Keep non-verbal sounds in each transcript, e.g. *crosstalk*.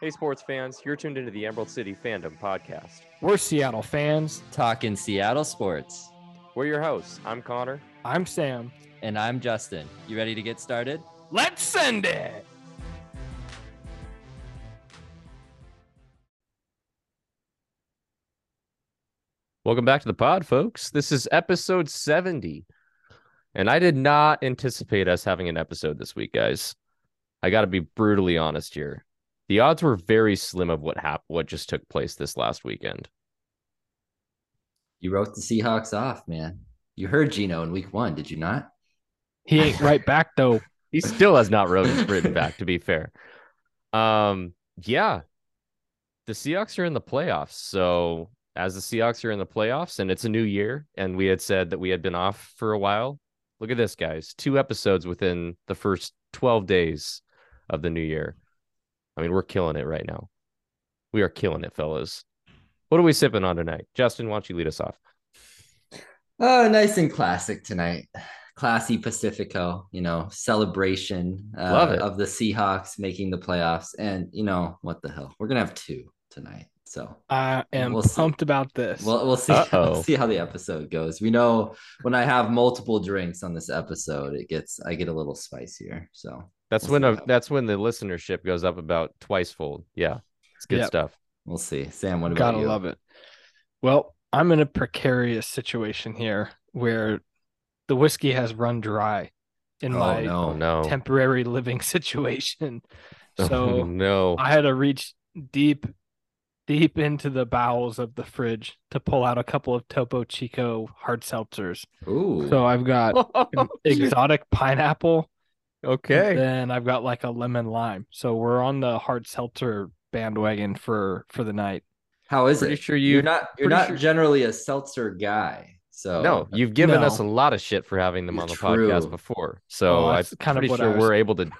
Hey, sports fans, you're tuned into the Emerald City Fandom Podcast. We're Seattle fans. Talking Seattle sports. We're your hosts. I'm Connor. I'm Sam. And I'm Justin. You ready to get started? Let's send it. Welcome back to the pod, folks. This is episode 70. And I did not anticipate us having an episode this week, guys. I got to be brutally honest here. The odds were very slim of what happened, what just took place this last weekend. You wrote the Seahawks off, man. You heard Geno in week one, did you not? He ain't right back though. *laughs* He still has not written, written back, to be fair. Um, yeah. The Seahawks are in the playoffs. So as the Seahawks are in the playoffs and it's a new year, and we had said that we had been off for a while. Look at this, guys. Two episodes within the first 12 days of the new year. I mean, we're killing it right now. We are killing it, fellas. What are we sipping on tonight? Justin, why don't you lead us off? Oh, nice and classic tonight. Classy Pacifico, you know, celebration uh, Love it. of the Seahawks making the playoffs. And, you know, what the hell? We're going to have two tonight. So I am We'll see. pumped about this. we'll, we'll see, *laughs* we'll see how the episode goes. We know when I have multiple drinks on this episode, it gets, I get a little spicier. So That's We'll when a, that's when the listenership goes up about twice fold. Yeah, it's good Yep. stuff. we'll see. Sam, what about you? Gotta you? love it. Well, I'm in a precarious situation here where the whiskey has run dry in Oh, my no. Oh no! temporary living *laughs* situation. *laughs* oh, So no. I had to reach deep, deep into the bowels of the fridge to pull out a couple of Topo Chico hard seltzers. Ooh. So I've got *laughs* an oh, exotic pineapple. And okay. Then I've got like a lemon lime. So we're on the hard seltzer bandwagon for for the night. How is Pretty it? sure you- You're not. You're not sure- generally a seltzer guy. So No, you've given us a lot of shit for having them on the True. podcast before. So Oh, I'm kind of pretty what I sure was- we're able to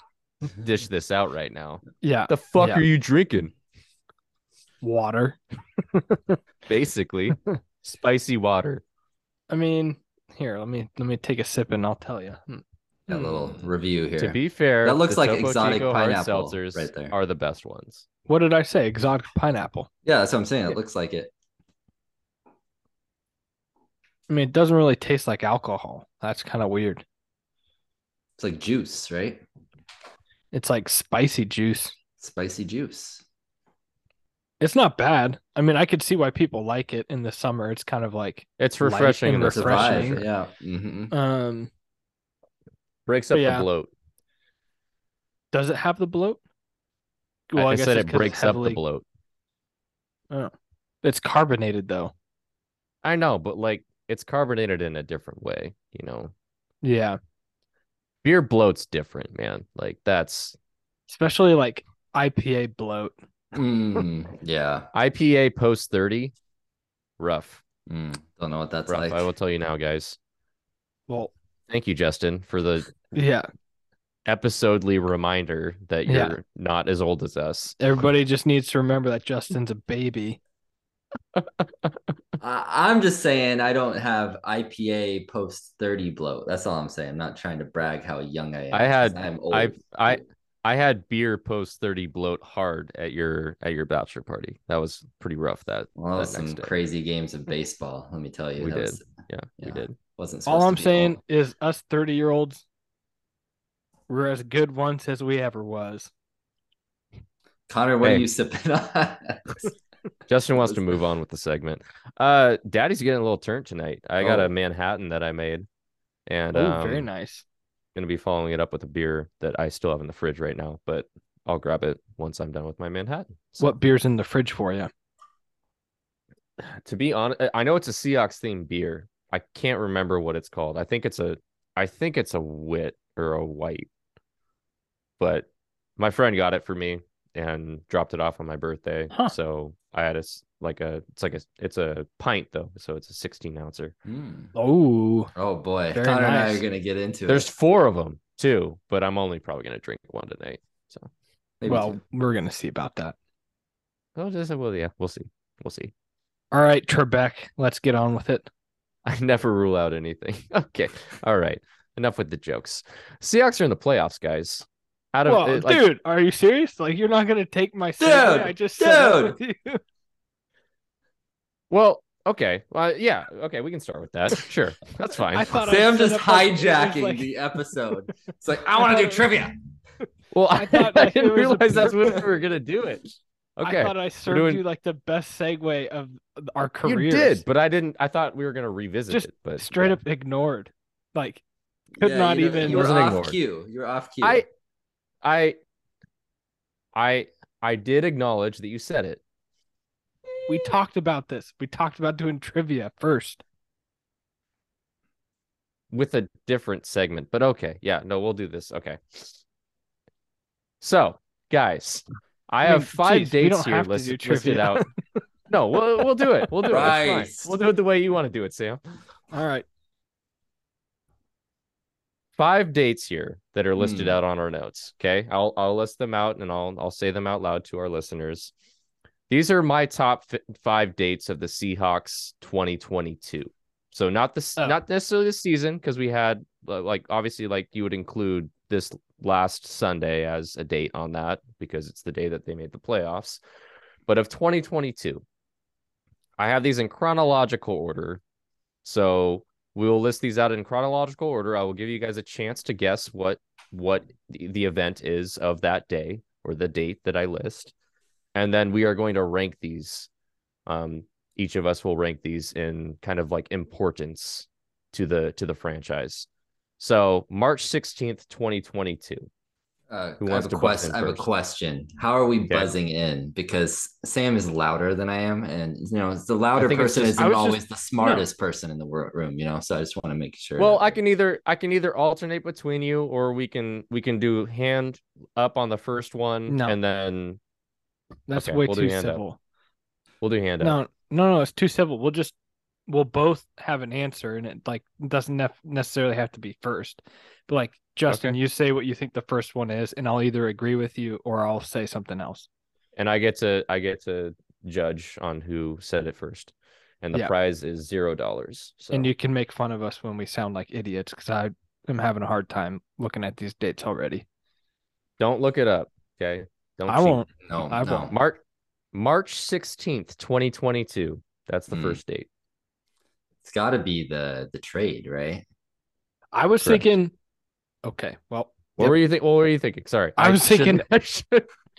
*laughs* dish this out right now. Yeah, The fuck Yeah. are you drinking? water. *laughs* Basically, *laughs* spicy water. I mean, here, let me let me take a sip and I'll tell you. That little Hmm. review here. To be fair, That looks like Topo exotic Chico pineapple seltzers right there. are the best ones. What did I say? Exotic pineapple. yeah, that's what I'm saying. It Yeah. looks like it. I mean, it doesn't really taste like alcohol. That's kind of weird. It's like juice, right? It's like spicy juice. Spicy juice. It's not bad. I mean, I could see why people like it in the summer. It's kind of like It's refreshing and in the It's a summer. refreshing. vibe. Yeah. hmm um Breaks up yeah. the bloat. does it have the bloat? I, I guess said it breaks it's up the bloat. Oh. It's carbonated though. I know, but like it's carbonated in a different way, you know. Yeah. Beer bloat's different, man. Like that's Especially like IPA bloat. Mm, yeah. IPA post 30. Rough. Mm, don't know what that's Rough. like. I will tell you now, guys. Well, Thank you, Justin, for the yeah. episodely reminder that you're Yeah. not as old as us. Everybody just needs to remember that Justin's a baby. *laughs* I, I'm just saying I don't have IPA post 30 bloat. That's all I'm saying. I'm not trying to brag how young I am. I had 'cause I'm old. I I I had beer post 30 bloat hard at your at your bachelor party. That was pretty rough that well, that some day. crazy games of baseball. Let me tell you, We That did. was- Yeah, we did. Wasn't. All I'm to be saying all- is us 30 year olds, we're as good once as we ever was. Connor, what Hey. are you sipping on? *laughs* Justin wants to move on with the segment. Uh Daddy's getting a little turn tonight. I got Oh. a Manhattan that I made. And Oh, um, very nice. gonna be following it up with a beer that I still have in the fridge right now, but I'll grab it once I'm done with my Manhattan. So, What beer's in the fridge for you? to be honest, I know it's a Seahawks themed beer. I can't remember what it's called. I think it's a I think it's a wit or a white. But my friend got it for me and dropped it off on my birthday. Huh. So I had a like a it's like a it's a pint though, so it's a 16 ouncer. Mm. Oh, Oh boy, Very Connor and I are gonna get into There's it. four of them too, but I'm only probably gonna drink one tonight. So Maybe well, two. we're gonna see about that. oh, just well, yeah, we'll see, we'll see. All right, Trebek, let's get on with it. *laughs* I never rule out anything. *laughs* okay. All right. Enough with the jokes. Seahawks are in the playoffs, guys. out of Well, eh, it, like, dude, are you serious? Like, you're not gonna take my segue? Dude, I just set up dude. *laughs* well, okay, well, yeah, okay, we can start with that. Sure, that's fine. I thought Sam set just up like- it was hijacking like- the episode. It's like I want to do trivia. well, I I, thought, I didn't it was a realize that's when perfect- we were gonna do it. Okay, I thought I served doing- you like the best segue of our career. you did, but I didn't. I thought we were gonna revisit Just it, but straight yeah. up ignored. Like, could Yeah, not you know, even. You were Wasn't off ignored. cue. You're off cue. I, I, I, I did acknowledge that you said it. we talked about this. We talked about doing trivia first. with a different segment, but okay. Yeah, no, we'll do this. Okay. So, guys, I, I have mean, five geez, dates here have to listed, do listed out. *laughs* No, we'll we'll do it. We'll do it. Fine. We'll do it the way you want to do it, Sam. All right. Five dates here that are listed Hmm. out on our notes. Okay, I'll I'll list them out and I'll I'll say them out loud to our listeners. These are my top fi- five dates of the Seahawks 2022. So not the Oh. not necessarily the season because we had uh, like obviously like you would include this last Sunday as a date on that because it's the day that they made the playoffs. But of 2022, I have these in chronological order. So we will list these out in chronological order. I will give you guys a chance to guess what what the, event is of that day or the date that I list. And then we are going to rank these. Um, each of us will rank these in kind of like importance to the to the franchise. So March 16th, 2022. Uh, Who I wants have to a quest. I have a question. How are we Okay. buzzing in? Because Sam is louder than I am, and you know the louder person just- isn't always just- the smartest person in the room. You know, so I just want to make sure. Well, I can either I can either alternate between you or we can we can do hand up on the first one No. and then That's Okay, way we'll do too hand up. we'll do hand up. No, no, no. It's too civil. We'll just we'll both have an answer, and it like doesn't nef- necessarily have to be first. But like Justin, Okay. you say what you think the first one is, and I'll either agree with you or I'll say something else. and I get to I get to judge on who said it first, and the Yeah. prize is zero dollars. So And you can make fun of us when we sound like idiots because I am having a hard time looking at these dates already. don't look it up, okay? Don't I cheat. won't. no, I no. won't. March March sixteenth, twenty twenty two. That's the Hmm. first date. It's got to be the the trade, right? I was Correct. thinking. Okay, well, What Yep. were you think? What were you thinking? Sorry, I was thinking- I should-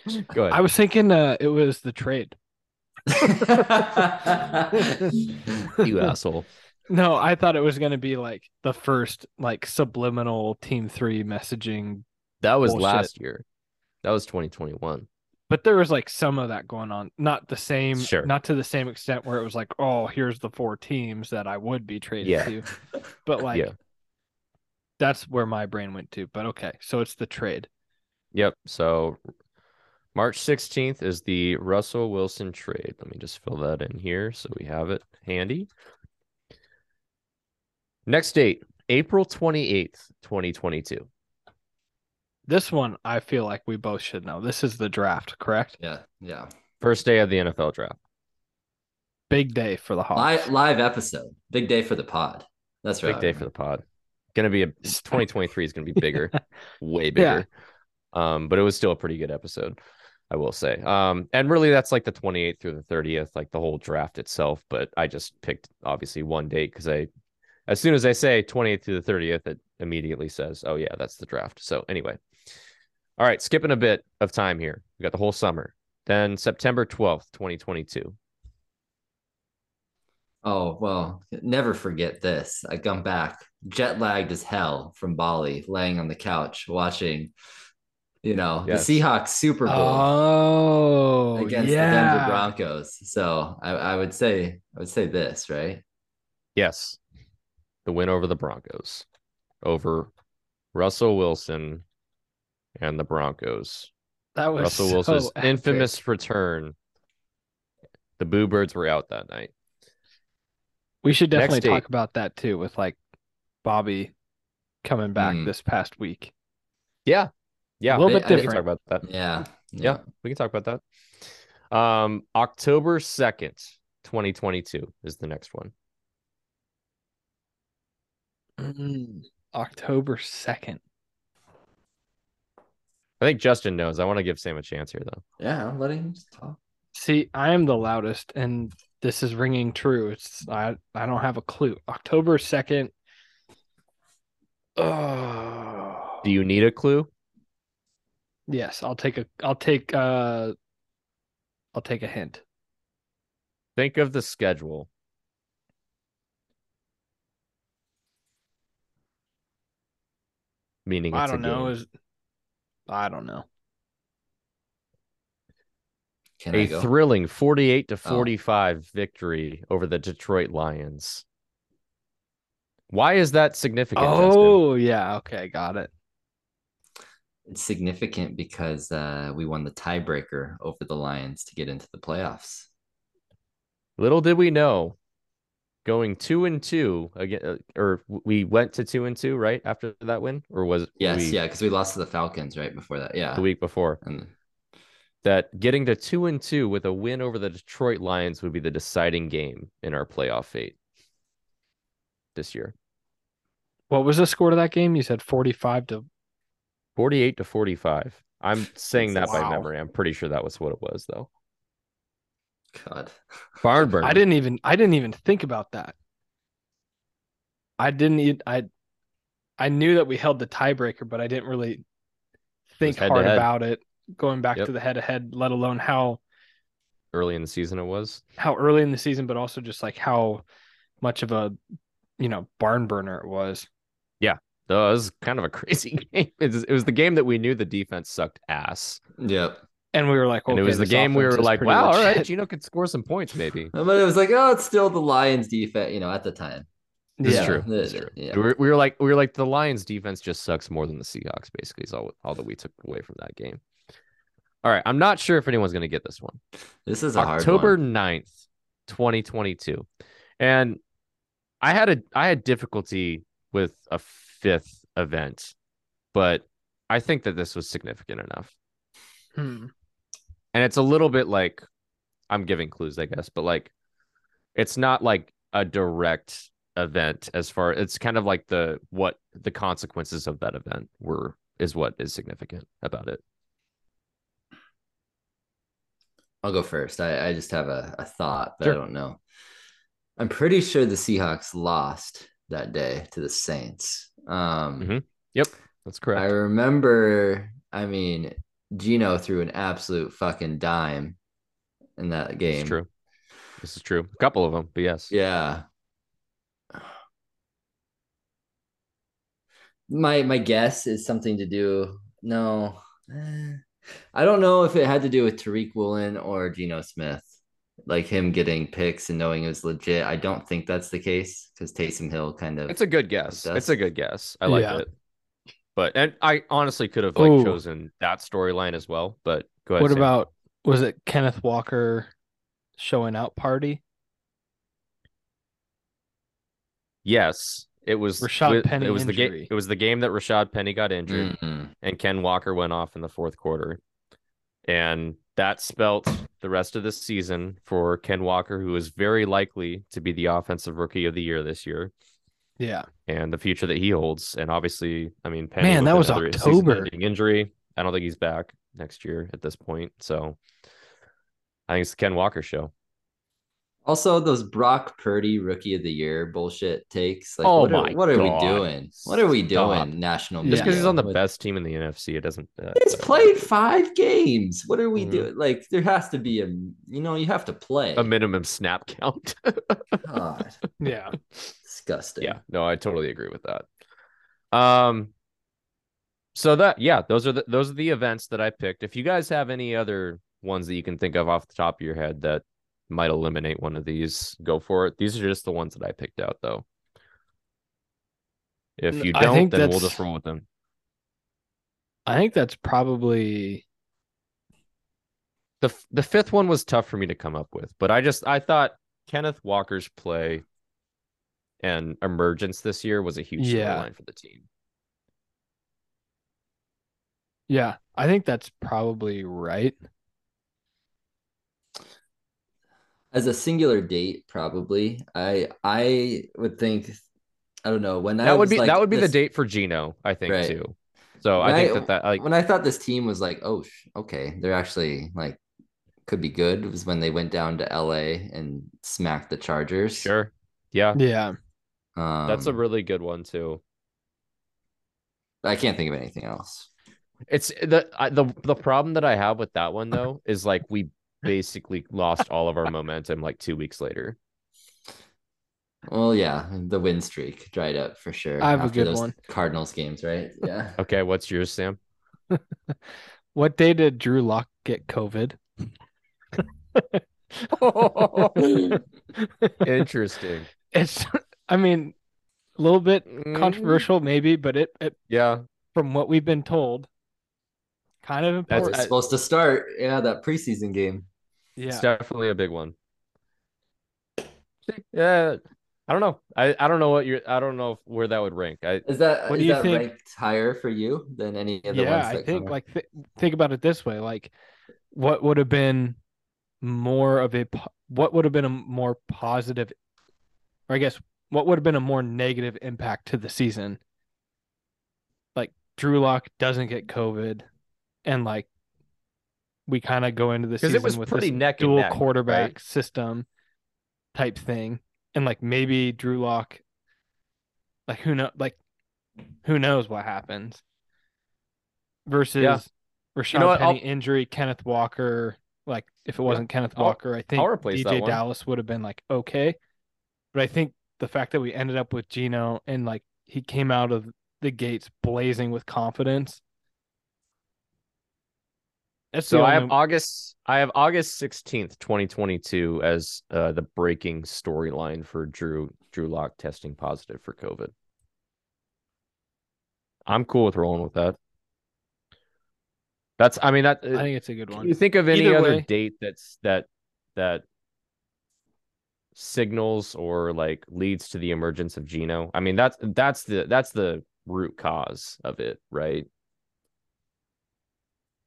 *laughs* Go ahead. I was thinking uh, it was the trade. *laughs* you *laughs* asshole. No, I thought it was going to be like the first like subliminal Team Three messaging, That was Bullshit. last year. That was twenty twenty one. But there was like some of that going on. Not the same, Sure. not to the same extent where it was like, oh, here's the four teams that I would be traded Yeah. to. *laughs* But like, Yeah. that's where my brain went to. But okay, so it's the trade. Yep. So March 16th is the Russell Wilson trade. Let me just fill that in here so we have it handy. Next date, April 28th, 2022. This one, I feel like we both should know. This is the draft, correct? yeah, yeah. First day of the NFL draft. Big day for the Hawks. Live live episode. Big day for the pod. That's right. Big day for the pod. Gonna be a *laughs* 2023 is gonna be bigger, *laughs* way bigger. Yeah. Um, but it was still a pretty good episode, I will say. Um, and really that's like the 28th through the 30th, like the whole draft itself. But I just picked obviously one date because I as soon as I say 28th through the 30th, it immediately says, Oh yeah, that's the draft. So anyway. All right, skipping a bit of time here. We got the whole summer. Then September 12th, 2022. Oh, well, never forget this. I come back jet lagged as hell from Bali, laying on the couch watching, you know, Yes. the Seahawks Super Bowl Oh, against yeah. the Denver Broncos. So I, I would say, I would say this, right? Yes. The win over the Broncos. Over Russell Wilson and the Broncos. That was Russell so Wilson's epic. infamous return. The Boo Birds were out that night. We should Next definitely talk date. about that too, with like Bobby coming back Hmm. this past week. Yeah. Yeah. A little bit I- we We can different. talk about that. Yeah. Yeah. We can talk about that. Um, October 2nd, 2022 is the next one. Mm, October second. I think Justin knows. I want to give Sam a chance here, though. Yeah, I'm letting him talk. See, I am the loudest, and this is ringing true. It's I I don't have a clue. October second. Oh, Do you need a clue? yes, I'll take a. I'll take. Uh, I'll take a hint. Think of the schedule. Meaning it's I a don't know. game. Is I don't know. Can I a go? thrilling 48 to Oh. 45 victory over the Detroit Lions. Why is that significant? Justin? Oh yeah, okay, got it. It's significant because uh, we won the tiebreaker over the Lions to get into the playoffs. Little did we know, going two and two again, uh, or we went to two and two right after that win, or was it Yes, we, yeah, because we lost to the Falcons right before that. Yeah, the week before? and That getting to two and two with a win over the Detroit Lions would be the deciding game in our playoff fate this year. What was the score to that game? You said forty-five to. 48 to 45. I'm saying that by memory. I'm pretty sure that was what it was, though. God, *laughs* Barn burner. I didn't even. I didn't even think about that. I didn't. I. I knew that we held the tiebreaker, but I didn't really think hard head. about it. Going back Yep. to the head-to-head, let alone how Early in the season, it was. how early in the season, but also just like how much of a you know barn burner it was. No, it was kind of a *laughs* crazy game. It was, it was the game that we knew the defense sucked ass. yep. And we were like, and it was the game we were like, wow, all right, legit. Geno could score some points, maybe. *laughs* But it was like, oh, it's still the Lions defense, you know, at the time. This Yeah. is true. the- This is true. yeah. We, were, we were like, we were like, the Lions defense just sucks more than the Seahawks. Basically, is all all that we took away from that game. All right, I'm not sure if anyone's going to get this one. This is a hard October one. 9th, 2022. And I had a I had difficulty with a fifth event, but I think that this was significant enough. Hmm. And it's a little bit like I'm giving clues, I guess, but like it's not like a direct event as far it's kind of like the what the consequences of that event were is what is significant about it. I'll go first. I, I just have a, a thought, but Sure. I don't know. I'm pretty sure the Seahawks lost that day to the Saints. Um, Mhm. That's correct. I remember, I mean, Geno threw an absolute fucking dime in that game. It's true. This is true. A couple of them, but yes. Yeah. My my guess is something to do. No, Eh. I don't know if it had to do with Tariq Woolen or Geno Smith, like him getting picks and knowing it was legit. I don't think that's the case because Taysom Hill kind of. It's a good guess. It It's a good guess. I like Yeah. it. But and I honestly could have like Ooh. chosen that storyline as well. But go ahead. What Sam. about was it Kenneth Walker showing out party? yes? It was Rashad wi- Penny It was the game. It was the game that Rashad Penny got injured Mm-mm. and Ken Walker went off in the fourth quarter, and that spelt the rest of the season for Ken Walker, who is very likely to be the offensive rookie of the year this year. Yeah. and the future that he holds. And obviously, I mean, Penny Man, that was October. injury. I don't think he's back next year at this point. So I think it's the Ken Walker show. Also, those Brock Purdy Rookie of the Year bullshit takes. Like, Oh what my are, what are God. we doing? What are we Stop. doing? National Just because he's on the with- best team in the NFC, it doesn't. Uh, He's uh, played five games. What are we Mhm. doing? Like, there has to be a, you know, you have to play. a minimum snap count. God, *laughs* Yeah. disgusting. yeah, no, I totally agree with that. Um, so that yeah, those are the those are the events that I picked. If you guys have any other ones that you can think of off the top of your head that might eliminate one of these, go for it. These are just the ones that I picked out, though. If you don't, then we'll just roll with them. I think that's probably the f- The fifth one was tough for me to come up with, but I just I thought Kenneth Walker's play and emergence this year was a huge Yeah. storyline for the team. yeah, I think that's probably right. As a singular date, probably. I I would think. I don't know when I That would be like that would be the date for Geno, I think Right. too. So I When think that that like when I thought this team was like, oh, okay, they're actually like could be good was when they went down to LA and smacked the Chargers. sure, yeah, Yeah. Um, that's a really good one too. I can't think of anything else. It's the I, the the problem that I have with that one though is like we basically lost all of our momentum like two weeks later. Well, yeah, the win streak dried up for sure. I have a good those one. Cardinals games, right? *laughs* Yeah. Okay, what's yours, Sam? *laughs* What day did Drew Lock get COVID? *laughs* Interesting. It's, I mean, a little bit Mm, controversial, maybe, but it, it Yeah, from what we've been told, kind of important. That's supposed to start. Yeah, that preseason game. It's definitely a big one. Yeah, I don't know. I, I don't know what you're. I don't know where that would rank. I Is that What is do you that think- ranked higher for you than any of the yeah, ones I think like th- think about it this way, like what would have been more of a what would have been a more positive or I guess what would have been a more negative impact to the season? Like Drew Lock doesn't get COVID and like we kind of go into the season it was with pretty this neck dual neck, quarterback right? system type thing. And like maybe Drew Lock like who know like who knows what happens versus Rashad know Penny I'll- injury, Kenneth Walker. Like if it wasn't Kenneth I'll- Walker, I think DeeJay. Dallas would have been like okay. But I think the fact that we ended up with Geno and like he came out of the gates blazing with confidence. That's so I have August. I have August sixteenth, twenty twenty two, as uh, the breaking storyline for Drew Drew Lock testing positive for COVID. I'm cool with rolling with that. That's. I mean that. I think it's a good one. you think of any Either other way- date that's that that signals or like leads to the emergence of Geno? I mean that's that's the that's the root cause of it, right?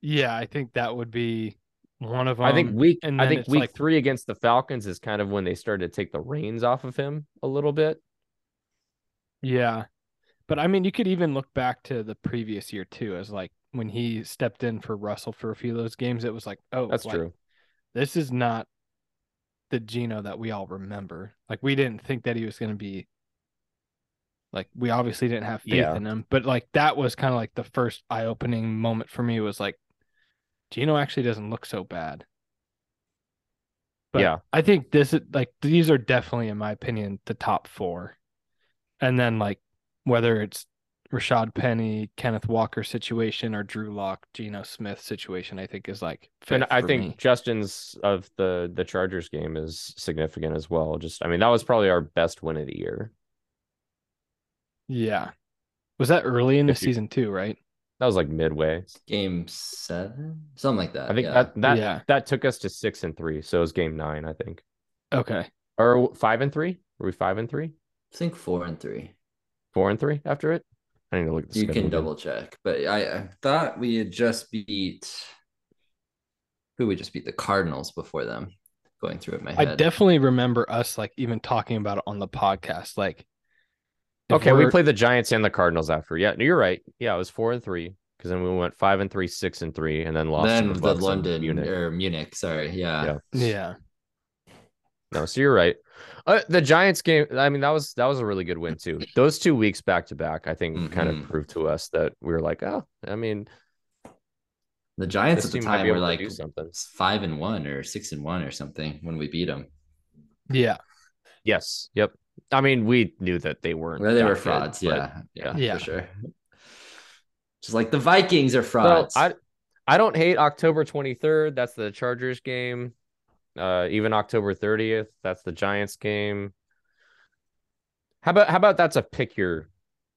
Yeah, I think that would be one of them. I think week and I think week like- three against the Falcons is kind of when they started to take the reins off of him a little bit. Yeah. But I mean, you could even look back to the previous year too, as like when he stepped in for Russell for a few of those games, it was like, oh, That's like, true. This is not the Geno that we all remember. Like we didn't think that he was going to be like we obviously didn't have faith Yeah. in him, but like that was kind of like the first eye-opening moment for me was like Geno actually doesn't look so bad. But Yeah. I think this is like these are definitely in my opinion the top 4. And then like whether it's Rashad Penny, Kenneth Walker situation or Drew Lock, Geno Smith situation, I think is like And I think me. Justin's of the the Chargers game is significant as well. Just I mean that was probably our best win of the year. Yeah. Was that early in the you- season too, right? That was like midway. Game seven, something like that. I think yeah. that that Yeah. that took us to six and three. So it was game nine, I think. Okay. Or five and three? Were we five and three? I think four and three. Four and three after it? I need to look at the You schedule can again. double check, but I, I thought we had just beat who we just beat the Cardinals before them. Going through it in my I definitely remember us like even talking about it on the podcast. Like if Okay, we played the Giants and the Cardinals after. Yeah, no, you're right. Yeah, it was four and three because then we went five and three, six and three, and then lost. to then the, the London Munich. or Munich. Sorry, yeah. Yeah. Yeah. No, so you're right. Uh, the Giants game. I mean, that was that was a really good win too. Those two weeks back to back, I think, kind of Mhm. proved to us that we were like, oh, I mean, The Giants at the time were like something. five and one or six and one or something when we beat them. Yeah. Yes. Yep. I mean, we knew that they weren't. Where they were frauds, but- yeah, yeah, Yeah. for sure. Just like the Vikings are So frauds. I I don't hate October 23rd. That's the Chargers game. Uh, even October 30th. That's the Giants game. How about how about that's a pick your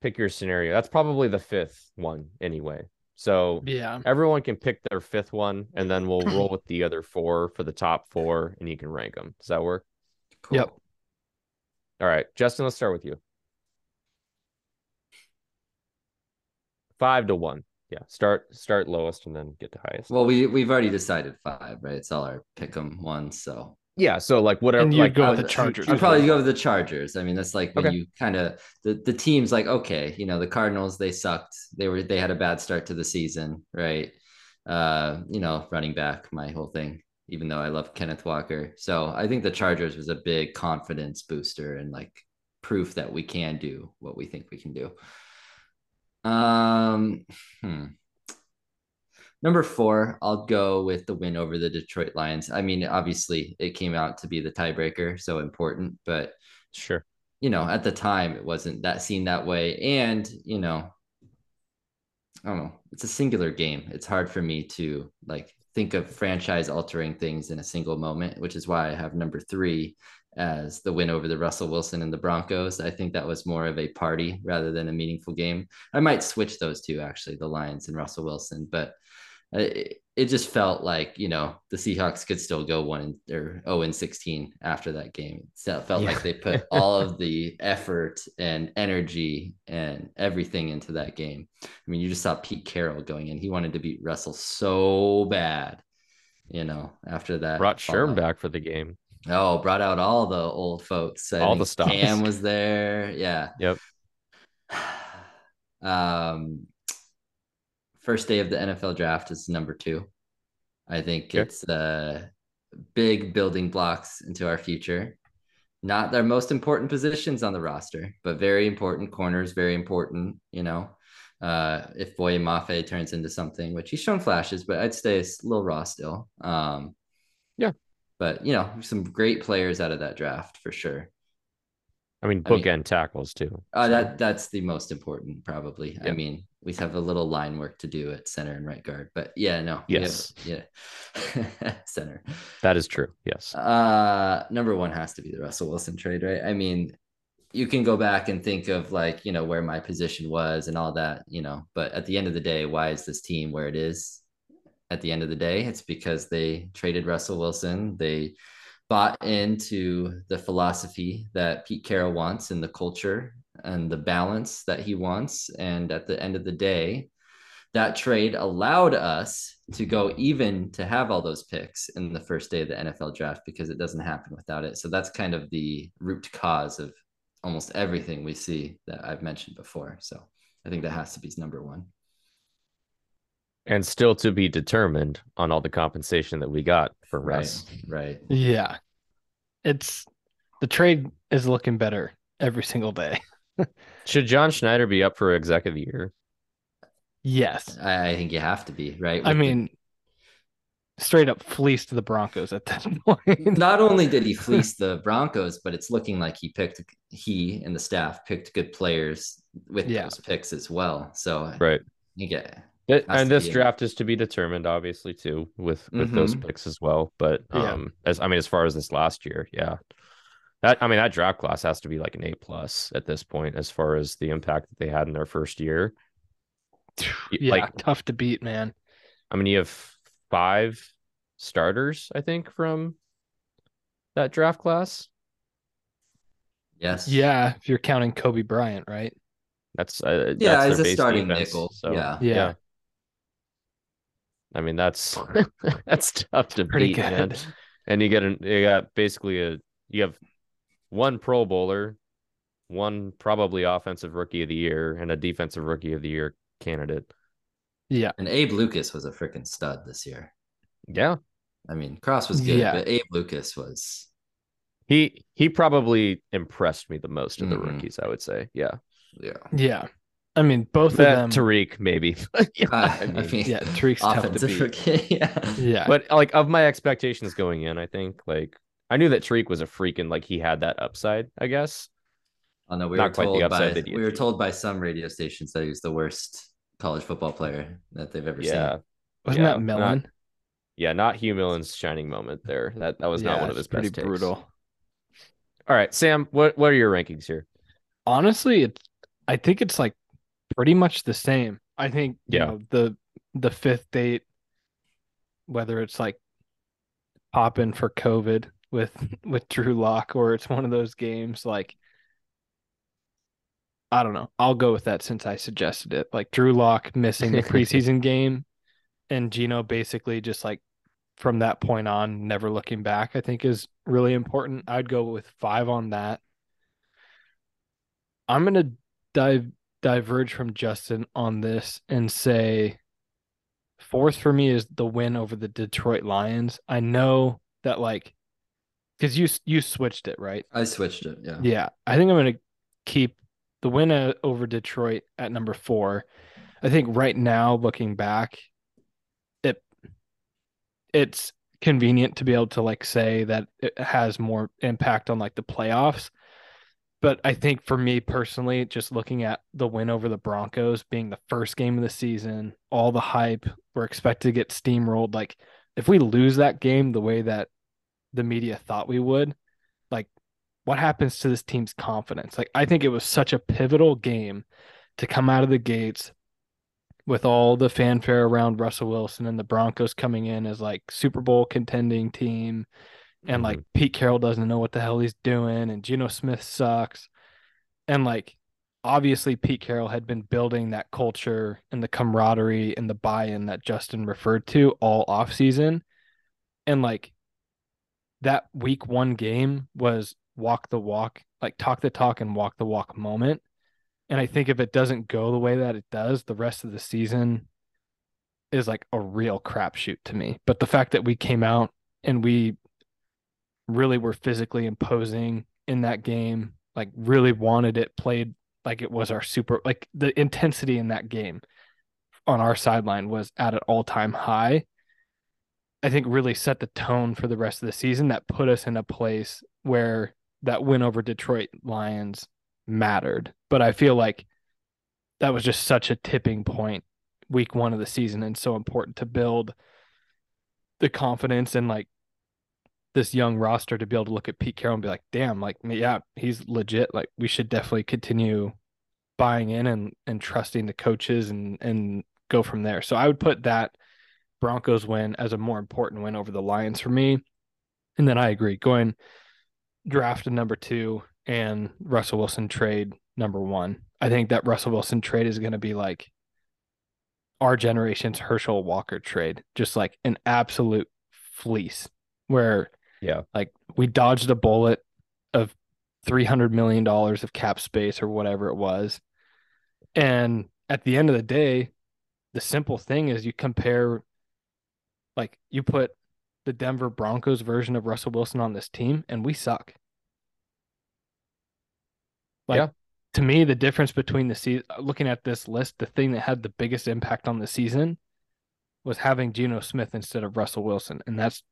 pick your scenario. That's probably the fifth one anyway. So Yeah. everyone can pick their fifth one, and then we'll *clears throat* roll with the other four for the top four, and you can rank them. Does that work? Cool. Yep. All right, Justin. Let's start with you. Five to one. Yeah. Start start lowest and then get to highest. Well, we we've already decided five, right? It's all our pick 'em ones. So Yeah, so like whatever. And you like go with the Chargers. I'd probably go with the Chargers. I mean, that's like when Okay. you kind of the the teams like okay, you know, the Cardinals they sucked. They were they had a bad start to the season, right? Uh, you know, running back, my whole thing. Even though I love Kenneth Walker, so I think the Chargers was a big confidence booster and like proof that we can do what we think we can do. Um, hmm. Number four, I'll go with the win over the Detroit Lions. I mean, obviously, it came out to be the tiebreaker, so important, but Sure. you know, at the time, it wasn't that seen that way. And you know, I don't know, it's a singular game. It's hard for me to like think of franchise altering things in a single moment, which is why I have number three as the win over the Russell Wilson and the Broncos. I think that was more of a party rather than a meaningful game. I might switch those two actually, the Lions and Russell Wilson, but it, it just felt like you know the Seahawks could still go one or zero and sixteen after that game. It felt Yeah. like they put *laughs* all of the effort and energy and everything into that game. I mean, you just saw Pete Carroll going in; he wanted to beat Russell so bad. You know, after that, Brought Sherm back for the game. Oh, brought out all the old folks. I All the stuff. Cam was there. Yeah. Yep. *sighs* Um, first day of the NFL draft is number two. I think Okay. it's uh, big building blocks into our future. Not their most important positions on the roster, but very important corners, very important, you know. Uh, if Boye Mafe turns into something, which he's shown flashes, but I'd stay a little raw still. Um, Yeah. But you know, some great players out of that draft for sure. I mean, I mean- bookend tackles too. Uh, so- that that's the most important, probably. I mean, we have a little line work to do at center and right guard, but yeah, no, we have- Yes. yeah, *laughs* center. that is true. Yes. Uh, number one has to be the Russell Wilson trade, right? I mean, you can go back and think of like you know where my position was and all that, you know, but at the end of the day, why is this team where it is? At the end of the day, it's because they traded Russell Wilson. They bought into the philosophy that Pete Carroll wants and the culture and the balance that he wants. And at the end of the day, that trade allowed us to go even to have all those picks in the first day of the NFL draft because it doesn't happen without it. So that's kind of the root cause of almost everything we see that I've mentioned before. So I think that has to be number one. And still to be determined on all the compensation that we got for Right. Russ. Right. Yeah. It's the trade is looking better every single day. Should John Schneider be up for exec of the year? Yes. I, I think you have to be, right? I With the- mean, straight up fleeced the Broncos at that *laughs* point. not only did he fleece the Broncos, but it's looking like he picked he and the staff picked good players with Yeah. those picks as well. So Right. you get It- and this be draft is to be determined, obviously, too, with with those Mhm. picks as well. But Yeah. um, as I mean, as far as this last year, yeah, that I mean, that draft class has to be like an A plus at this point, as far as the impact that they had in their first year. Yeah, like- tough to beat, man. I mean, you have five starters, I think, from that draft class. yes. Yeah, if you're counting Coby Bryant, right? That's uh, Yeah, that's as a starting defense, nickel. So, Yeah. Yeah. I mean, that's *laughs* *laughs* that's tough to Pretty beat, man. And you get an you got basically a you have one Pro Bowler, one probably offensive rookie of the year, and a defensive rookie of the year candidate. Yeah. And Abe Lucas was a freaking stud this year. Yeah, I mean, Cross was good, Yeah. but Abe Lucas was he he probably impressed me the most of the Mhm. rookies. I would say, yeah. yeah. Yeah. I mean, both of them. Tariq maybe, *laughs* *laughs* Yeah, Uh, I mean, yeah, Tariq's tough to offensive beat. rookie. *laughs* yeah. Yeah. but like of my expectations going in, I think like I knew that Tariq was a freak and like he had that upside. I guess. Oh no, we Not were quite the told upside by we were told by some radio stations that he was the worst college football player that they've ever Yeah, seen. Wasn't yeah, that Millen? yeah. Not Hugh Millen's shining moment there. That that was not one of his pretty best takes. brutal. All right, Sam. What what are your rankings here? Honestly, it's I think it's like pretty much the same. I think you Yeah. know, the the fifth date, whether it's like popping for COVID with *laughs* with Drew Lock or it's one of those games like I don't know. I'll go with that since I suggested it. Like Drew Lock missing the *laughs* preseason game and Geno basically just like from that point on, never looking back, I think is really important. I'd go with five on that. I'm gonna dive diverge from Justin on this and say fourth for me is the win over the Detroit Lions. I know that like because you you switched it right. I switched it. Yeah. Yeah, I think I'm gonna keep the win over Detroit at number four. I think right now, looking back, it it's convenient to be able to like say that it has more impact on like the playoffs. But I think for me personally, just looking at the win over the Broncos being the first game of the season, all the hype, we're expected to get steamrolled. Like if we lose that game the way that the media thought we would, like what happens to this team's confidence? Like I think it was such a pivotal game to come out of the gates with all the fanfare around Russell Wilson and the Broncos coming in as like Super Bowl contending team and mm-hmm. like Pete Carroll doesn't know what the hell he's doing and Geno Smith sucks. And like obviously Pete Carroll had been building that culture and the camaraderie and the buy-in that Justin referred to all off season. And like that week one game was walk the walk, like talk the talk and walk the walk moment. And I think if it doesn't go the way that it does, the rest of the season is like a real crapshoot to me. But the fact that we came out and we really were physically imposing in that game, like really wanted it played like it was our super like the intensity in that game on our sideline was at an all-time high. I think really set the tone for the rest of the season that put us in a place where that win over Detroit Lions mattered. But I feel like that was just such a tipping point week one of the season and so important to build the confidence and like this young roster to be able to look at Pete Carroll and be like, damn, like yeah, he's legit. Like we should definitely continue buying in and and trusting the coaches and and go from there. So I would put that Broncos win as a more important win over the Lions for me. And then I agree, going draft number two and Russell Wilson trade number one. I think that Russell Wilson trade is going to be like our generation's Herschel Walker trade, just like an absolute fleece where yeah. Like we dodged a bullet of $300 million of cap space or whatever it was. And at the end of the day, the simple thing is you compare, like, you put the Denver Broncos version of Russell Wilson on this team, and we suck. Like, yeah. to me, the difference between the season, looking at this list, the thing that had the biggest impact on the season was having Geno Smith instead of Russell Wilson. And that's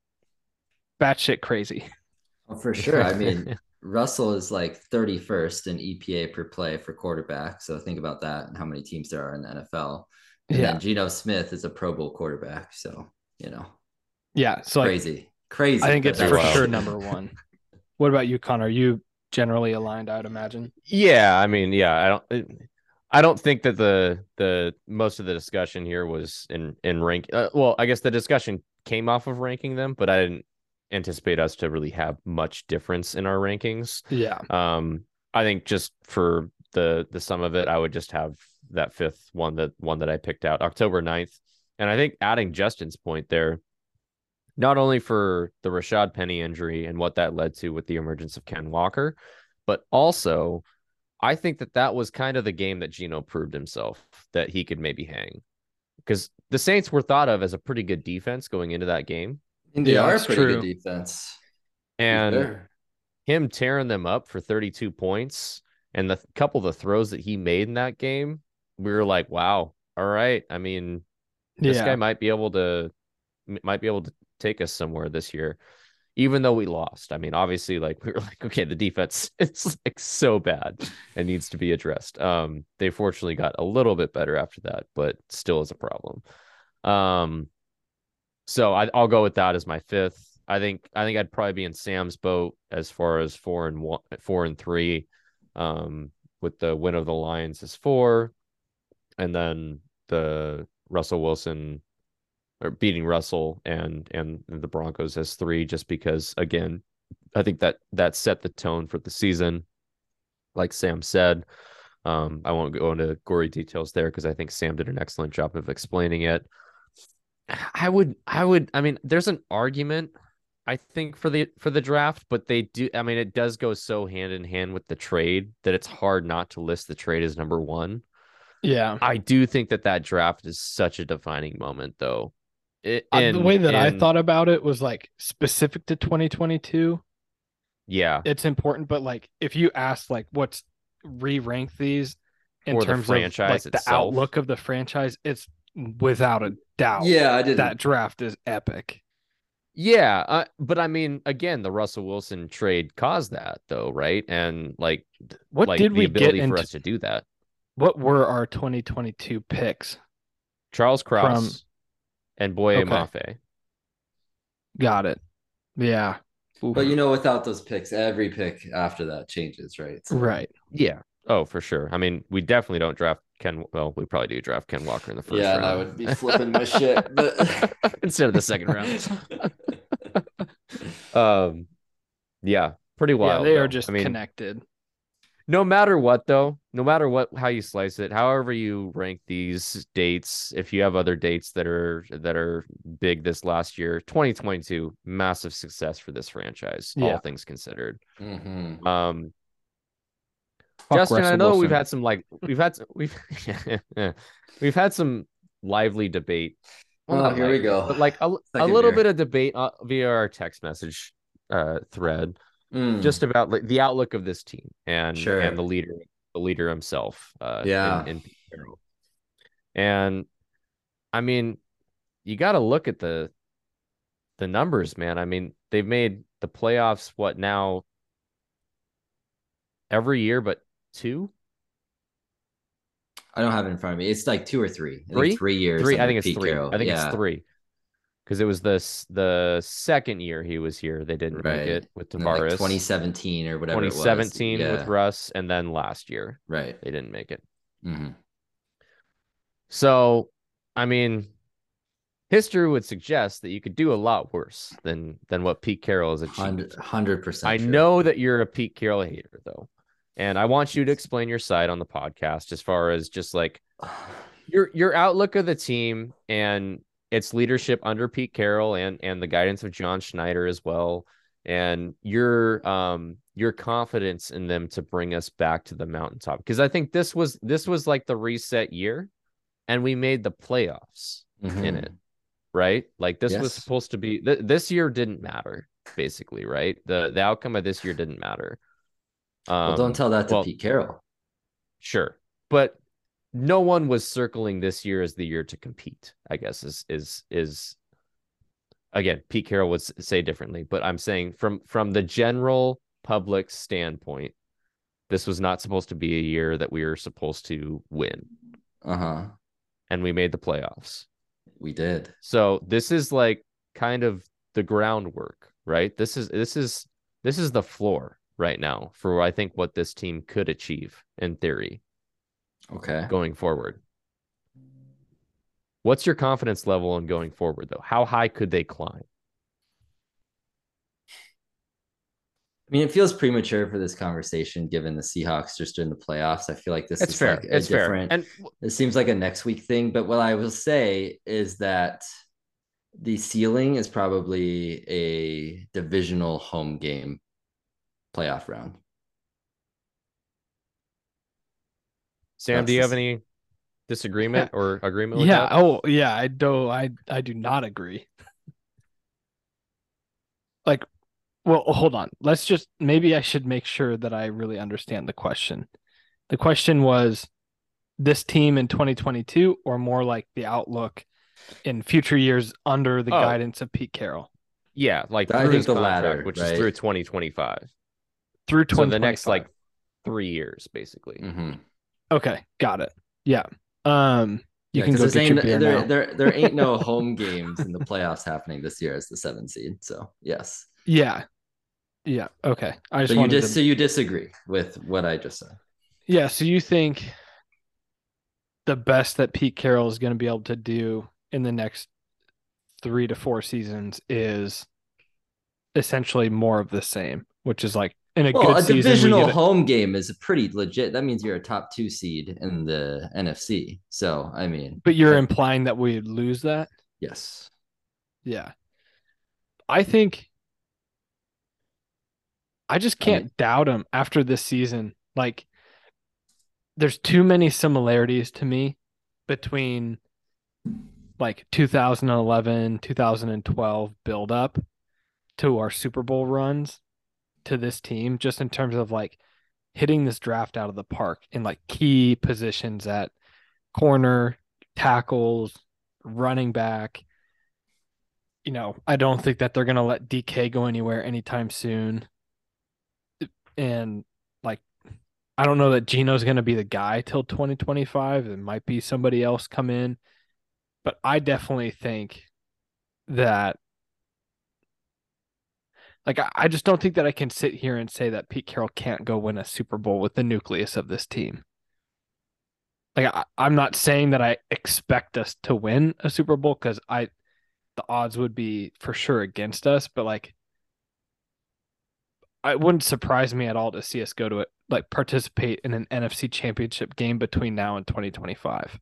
batshit crazy. Well, for sure. I mean, *laughs* Russell is like 31st in EPA per play for quarterback. So think about that and how many teams there are in the NFL. And yeah. then Geno Smith is a Pro Bowl quarterback. So, you know. Yeah. So crazy. Like, crazy. I think it's for sure number one. *laughs* what about you, Connor? Are you generally aligned, I'd imagine. Yeah. I mean, yeah, I don't I don't think that the the most of the discussion here was in in rank. Uh, well, I guess the discussion came off of ranking them, but I didn't anticipate us to really have much difference in our rankings. Yeah. Um, I think just for the the sum of it, I would just have that fifth one that one that I picked out, October 9th. And I think adding Justin's point there, not only for the Rashad Penny injury and what that led to with the emergence of Ken Walker, but also I think that that was kind of the game that Geno proved himself that he could maybe hang because the Saints were thought of as a pretty good defense going into that game. And They yeah, are a pretty true. good defense. And him tearing them up for 32 points and the couple of the throws that he made in that game, we were like, wow, all right. I mean, this yeah. guy might be able to might be able to take us somewhere this year, even though we lost. I mean, obviously, like *laughs* we were like, okay, the defense *laughs* it's like so bad and needs to be addressed. Um, they fortunately got a little bit better after that, but still is a problem. Um, so I, i'll go with that as my fifth. I think I think I'd probably be in Sam's boat as far as four and one, four and three, um, with the win of the Lions is four, and then the Russell Wilson or beating Russell and and the Broncos as three, just because again, I think that that set the tone for the season. Like Sam said, um, I won't go into gory details there because I think Sam did an excellent job of explaining it. I would I would I mean there's an argument I think for the for the draft, but they do I mean it does go so hand in hand with the trade that it's hard not to list the trade as number 1. Yeah. I do think that that draft is such a defining moment though. It, Uh, the way that I thought about it was like specific to 2022. yeah, It's important, but like if you ask like what's re-rank these in Or the terms of like franchise the outlook of the franchise, it's without a doubt. Yeah, I didn't. That draft is epic. Yeah, uh, but I mean, again, the Russell Wilson trade caused that, though, right? And like, What like did the we get ability into? for us to do that? What were our 2022 picks? Charles Cross From- and Boye Okay. Mafe. Got it. Yeah. But you know, without those picks, every pick after that changes, right? So- right. Yeah. Oh, for sure. I mean, we definitely don't draft Ken. Well, we probably do draft Ken Walker in the first Yeah, and I would be flipping my shit, but *laughs* instead of the second round. *laughs* Um, yeah, pretty Yeah, wild. they though. are just I mean, connected. No matter what though no matter what how you slice it however you rank these dates if you have other dates that are that are big this last year 2022 massive success for this franchise Yeah. all things considered Mhm. um Fuck justin i Russell know we've had some like we've had some, we've *laughs* we've had some lively debate Oh, not here we go. but like a, *laughs* a little beer. bit of debate uh, via our text message uh thread Mm. just about like the outlook of this team and Sure. and the leader the leader himself uh Yeah. in, in and i mean you got to look at the the numbers man i mean they've made the playoffs what now every year but two I don't have it in front of me. It's like two or three. I Three? three years. three i think it's three Carroll. i think Yeah. it's three because it was the the second year he was here they didn't Right. make it with then, like Tarvaris 2017 or whatever. 2017 Yeah. with russ and then last year Right. they didn't make it Mhm. So, I mean, history would suggest that you could do a lot worse than than what Pete Carroll has achieved. Hundred percent. I know that you're a Pete Carroll hater, though, and I want you to explain your side on the podcast as far as just like *sighs* your your outlook of the team and its leadership under Pete Carroll and and the guidance of John Schneider as well, and your um your confidence in them to bring us back to the mountaintop because I think this was this was like the reset year, and we made the playoffs in Mhm. it, right? Like this was supposed to be th- this year didn't matter basically, right? The the outcome of this year didn't matter. Um, Well, don't tell that to well, Pete Carroll. Sure. But no one was circling this year as the year to compete, I guess is is is again, Pete Carroll would say differently, but I'm saying from from the general public standpoint, this was not supposed to be a year that we were supposed to win. Uh huh. And we made the playoffs. We did. So this is like kind of the groundwork, right? This is this is this is the floor right now for I think what this team could achieve in theory. Okay. going forward. What's your confidence level on going forward, though? How high could they climb? I mean, it feels premature for this conversation given the Seahawks just in the playoffs. I feel like this It's is fair. like a it's different. fair. And It seems like a next week thing, but what I will say is that the ceiling is probably a divisional home game playoff round. Sam, do you have any disagreement or agreement with Yeah. that? Oh, yeah. I do. I I do not agree. like, well, hold on. Let's just maybe I should make sure that I really understand the question. The question was this team in 2022 or more like the outlook in future years under the Oh. guidance of Pete Carroll Yeah, like I through think the contract, latter, which right? is through 2025. through So the next like three years, basically. Mm-hmm. Okay, got it. Yeah. Um you Yeah, can go get ain't- there, now. there, there ain't no *laughs* home games in the playoffs happening this year as the seven seed. So yes. Yeah. Yeah. Okay. I just So you to so you disagree with what I just said. Yeah, so you think the best that Pete Carroll is going to be able to do in the next three to four seasons is essentially more of the same, which is like in a Well, a season. divisional a- home game is pretty legit. That means you're a top two seed in the NFC. So I mean, but you're I- implying that we lose that. Yes. Yeah. I think I just can't mean- doubt him after this season. Like there's too many similarities to me between like 2011, 2012 build up to our Super Bowl runs to this team just in terms of like hitting this draft out of the park in like key positions at corner, tackles, running back. You know, I don't think that they're going to let DK go anywhere anytime soon. And like I don't know that Geno's going to be the guy till 2025. It might be somebody else come in. But I definitely think that like I, I just don't think that I can sit here and say that Pete Carroll can't go win a Super Bowl with the nucleus of this team. Like I, I'm not saying that I expect us to win a Super Bowl because I the odds would be for sure against us, but like it wouldn't surprise me at all to see us go to it like participate in an NFC championship game between now and 2025.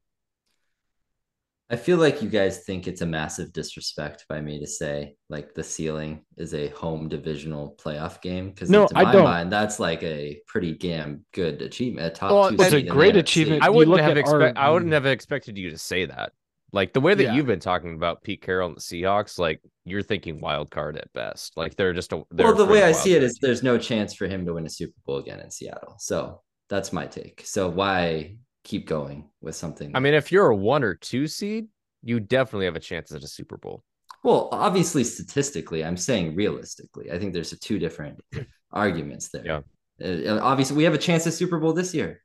I feel like you guys think it's a massive disrespect by me to say like the ceiling is a home divisional playoff game because No, to I my don't. mind that's like a pretty damn good achievement. A top Well, two it's a seed in the great achievement. I wouldn't have at our- I wouldn't have expected you to say that. Like the way that Yeah. you've been talking about Pete Carroll and the Seahawks, like you're thinking wild card at best. Like they're just a they're Well, the way I see it card is there's no chance for him to win a Super Bowl again in Seattle. So that's my take. So why keep going with something? I mean, if you're a one or two seed, you definitely have a chance at a Super Bowl. well, obviously statistically, I'm saying realistically. I think there's a two different *laughs* arguments there. Yeah. Uh, obviously, we have a chance at Super Bowl this year.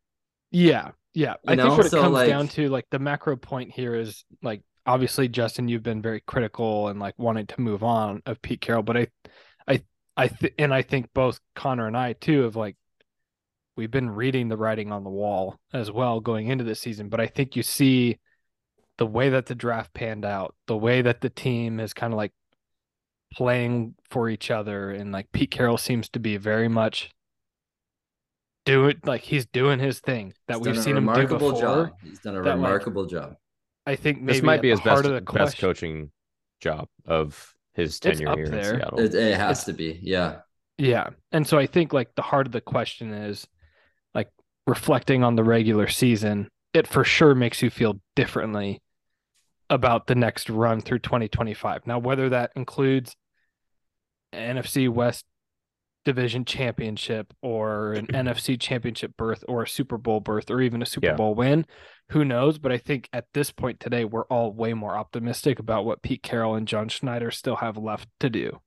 Yeah, yeah. I know, think what it so, comes like- down to, like the macro point here is like obviously Justin, you've been very critical and like wanted to move on of Pete Carroll, but I, I, I, th- and I think both Connor and I too have like we've been reading the writing on the wall as well going into this season. But I think you see the way that the draft panned out, the way that the team is kind of like playing for each other, and like Pete Carroll seems to be very much. Do it like he's doing his thing that He's we've seen him do remarkable before. job. He's done a that, like, remarkable job. I think maybe this might be his heart best of the best question- coaching job of his It's tenure up here in there. Seattle. It, it has It's- to be. Yeah. Yeah. And so I think like the heart of the question is like reflecting on the regular season, it for sure makes you feel differently about the next run through 2025. Now, whether that includes NFC West division championship or an *clears throat* NFC championship berth or a Super Bowl berth or even a Super Yeah. Bowl win, who knows? But I think at this point today, we're all way more optimistic about what Pete Carroll and John Schneider still have left to do.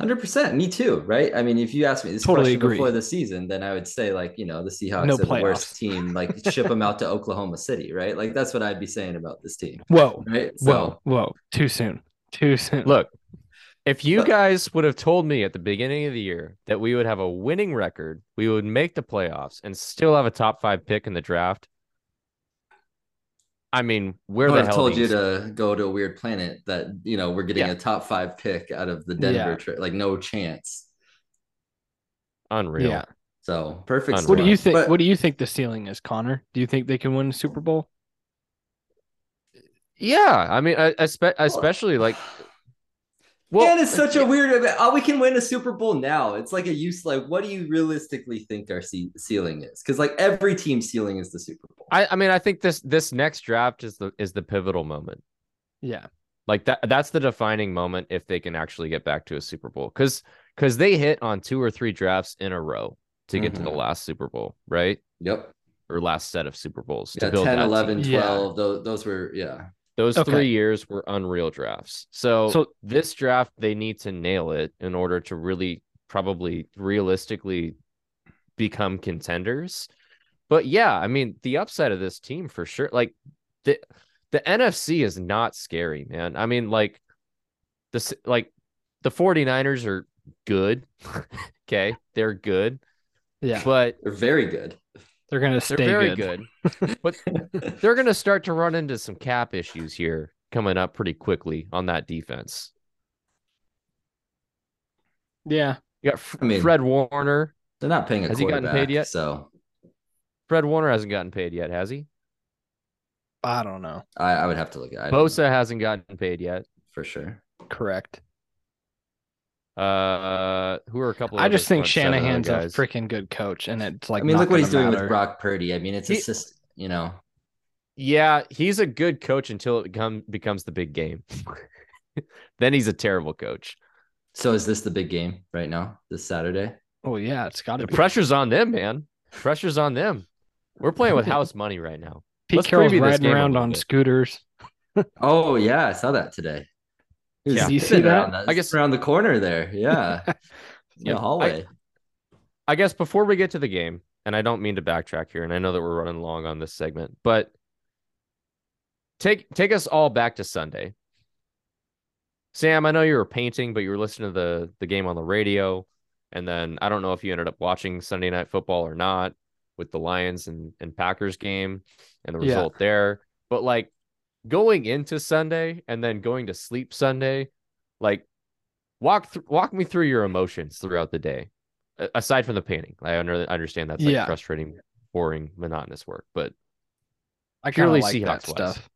Hundred percent, me too, right? I mean, if you asked me this Totally question agree. before the season, then I would say like, you know, the Seahawks No are the worst team. *laughs* Like, ship them out to Oklahoma City, right? Like, that's what I'd be saying about this team, Whoa. right? Whoa, whoa, too soon. Too soon. Look, if you But- guys would have told me at the beginning of the year that we would have a winning record, we would make the playoffs and still have a top five pick in the draft. I mean, where I the would have hell told you you to go to a weird planet that you know we're getting Yeah. a top five pick out of the Denver Yeah. trip. Like, no chance. unreal? yeah. So perfect. Unreal. What do you think? But- what do you think the ceiling is, Connor? Do you think they can win the Super Bowl? Yeah, I mean, I, espe- especially like, well, and it's such a weird. Oh, we can win a Super Bowl now. It's like a use. Like, what do you realistically think our ce- ceiling is? Because like every team ceiling is the Super Bowl. I, I mean, I think this this next draft is the is the pivotal moment. Yeah. Like that that's the defining moment if they can actually get back to a Super Bowl. Because because they hit on two or three drafts in a row to get to the Mhm. last Super Bowl, right? Yep. Or last set of Super Bowls to Yeah, build 10, 11, team. Yeah. 12. Those, those were, yeah. Those Okay. three years were unreal drafts. So, So- this draft they need to nail it in order to really probably realistically become contenders. But yeah, I mean the upside of this team for sure. Like the the NFC is not scary, man. I mean, like this like the 49ers are good. *laughs* okay. They're good. Yeah. But They're very good. They're gonna they're stay very good. good. *laughs* But they're gonna start to run into some cap issues here coming up pretty quickly on that defense. Yeah. You got F- I mean- Fred Warner. They're not paying a Has he gotten paid yet? So Fred Warner hasn't gotten paid yet, has he? I don't know. I, I would have to look at. I don't know Bosa hasn't gotten paid yet. for sure. Correct. Uh, who are a couple? I just think front seven other Shanahan's a freaking good coach, and it's like I mean, look what he's gonna doing with Brock Purdy. I mean, it's He- assist. You know, Yeah, he's a good coach until it become becomes the big game. *laughs* then he's a terrible coach. so is this the big game right now? This Saturday? Oh yeah, it's got to The be. pressure's on them, man. Pressure's on them. We're playing with *laughs* house money right now. Pete let's Carroll's preview riding around on bit. scooters. Oh yeah, I saw that today. He Yeah. You sitting see that? around I guess- around the corner there. Yeah, *laughs* Yeah, the I- hallway. I guess before we get to the game, and I don't mean to backtrack here, and I know that we're running long on this segment, but take take us all back to Sunday. Sam, I know you were painting, but you were listening to the the game on the radio, and then I don't know if you ended up watching Sunday night football or not with the Lions and, and Packers game and the Yeah. result there. But like going into Sunday and then going to sleep Sunday, like walk th- walk me through your emotions throughout the day a- aside from the painting i under- understand that's like Yeah. frustrating boring monotonous work but I kind Purely of like that stuff.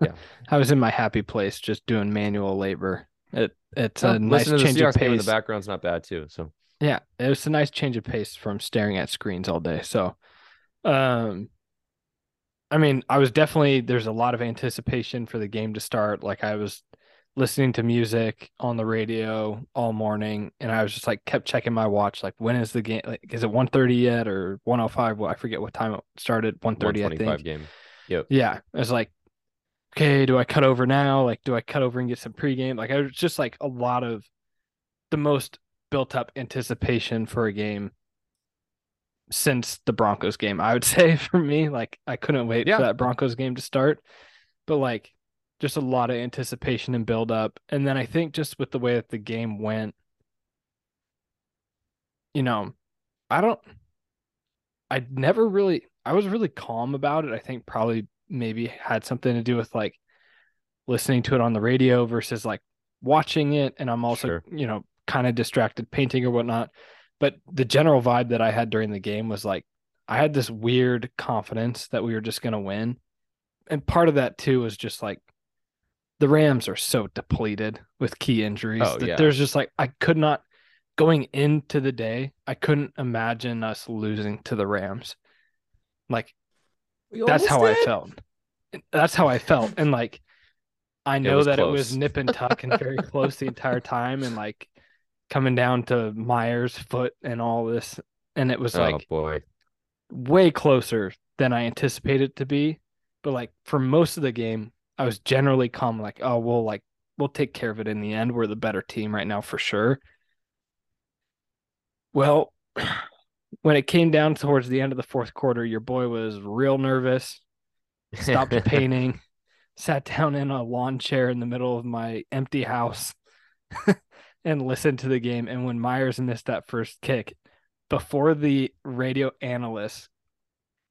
Yeah. *laughs* I was in my happy place just doing manual labor. It it's Oh, a nice listening to the change of pace. in the background's not bad too so Yeah, it was a nice change of pace from staring at screens all day. So, um, I mean, I was definitely there's a lot of anticipation for the game to start. Like I was listening to music on the radio all morning, and I was just like kept checking my watch. Like, when is the game? Like, is it 1:30 yet or 105? Well, I forget what time it started. 1:30, I 125 think. game Yeah, I was like, okay, do I cut over now? Like, do I cut over and get some pregame? Like, I was just like a lot of the most built up anticipation for a game since the Broncos game. I would *laughs* say for me, like, I couldn't wait Yeah. for that Broncos game to start, but like, just a lot of anticipation and build up. And then I think just with the way that the game went, you know, I don't, I never really, I was really calm about it. I think probably maybe had something to do with like listening to it on the radio versus like watching it. And I'm also, Sure. you know, kind of distracted painting or whatnot. But the general vibe that I had during the game was like, I had this weird confidence that we were just going to win. And part of that too was just like, the Rams are so depleted with key injuries Oh, that yeah. there's just like, I could not, going into the day, I couldn't imagine us losing to the Rams. Like, that's how I felt. That's how I felt. And like I know was that it was nip and tuck and very close the entire time and like coming down to Myers' foot and all this. And it was oh like boy way closer than I anticipated it to be. But like for most of the game, I was generally calm, like, oh, we'll like we'll take care of it in the end. We're the better team right now for sure. Well, *clears throat* when it came down towards the end of the fourth quarter, your boy was real nervous, stopped *laughs* painting, sat down in a lawn chair in the middle of my empty house *laughs* and listened to the game. And when Myers missed that first kick, before the radio analysts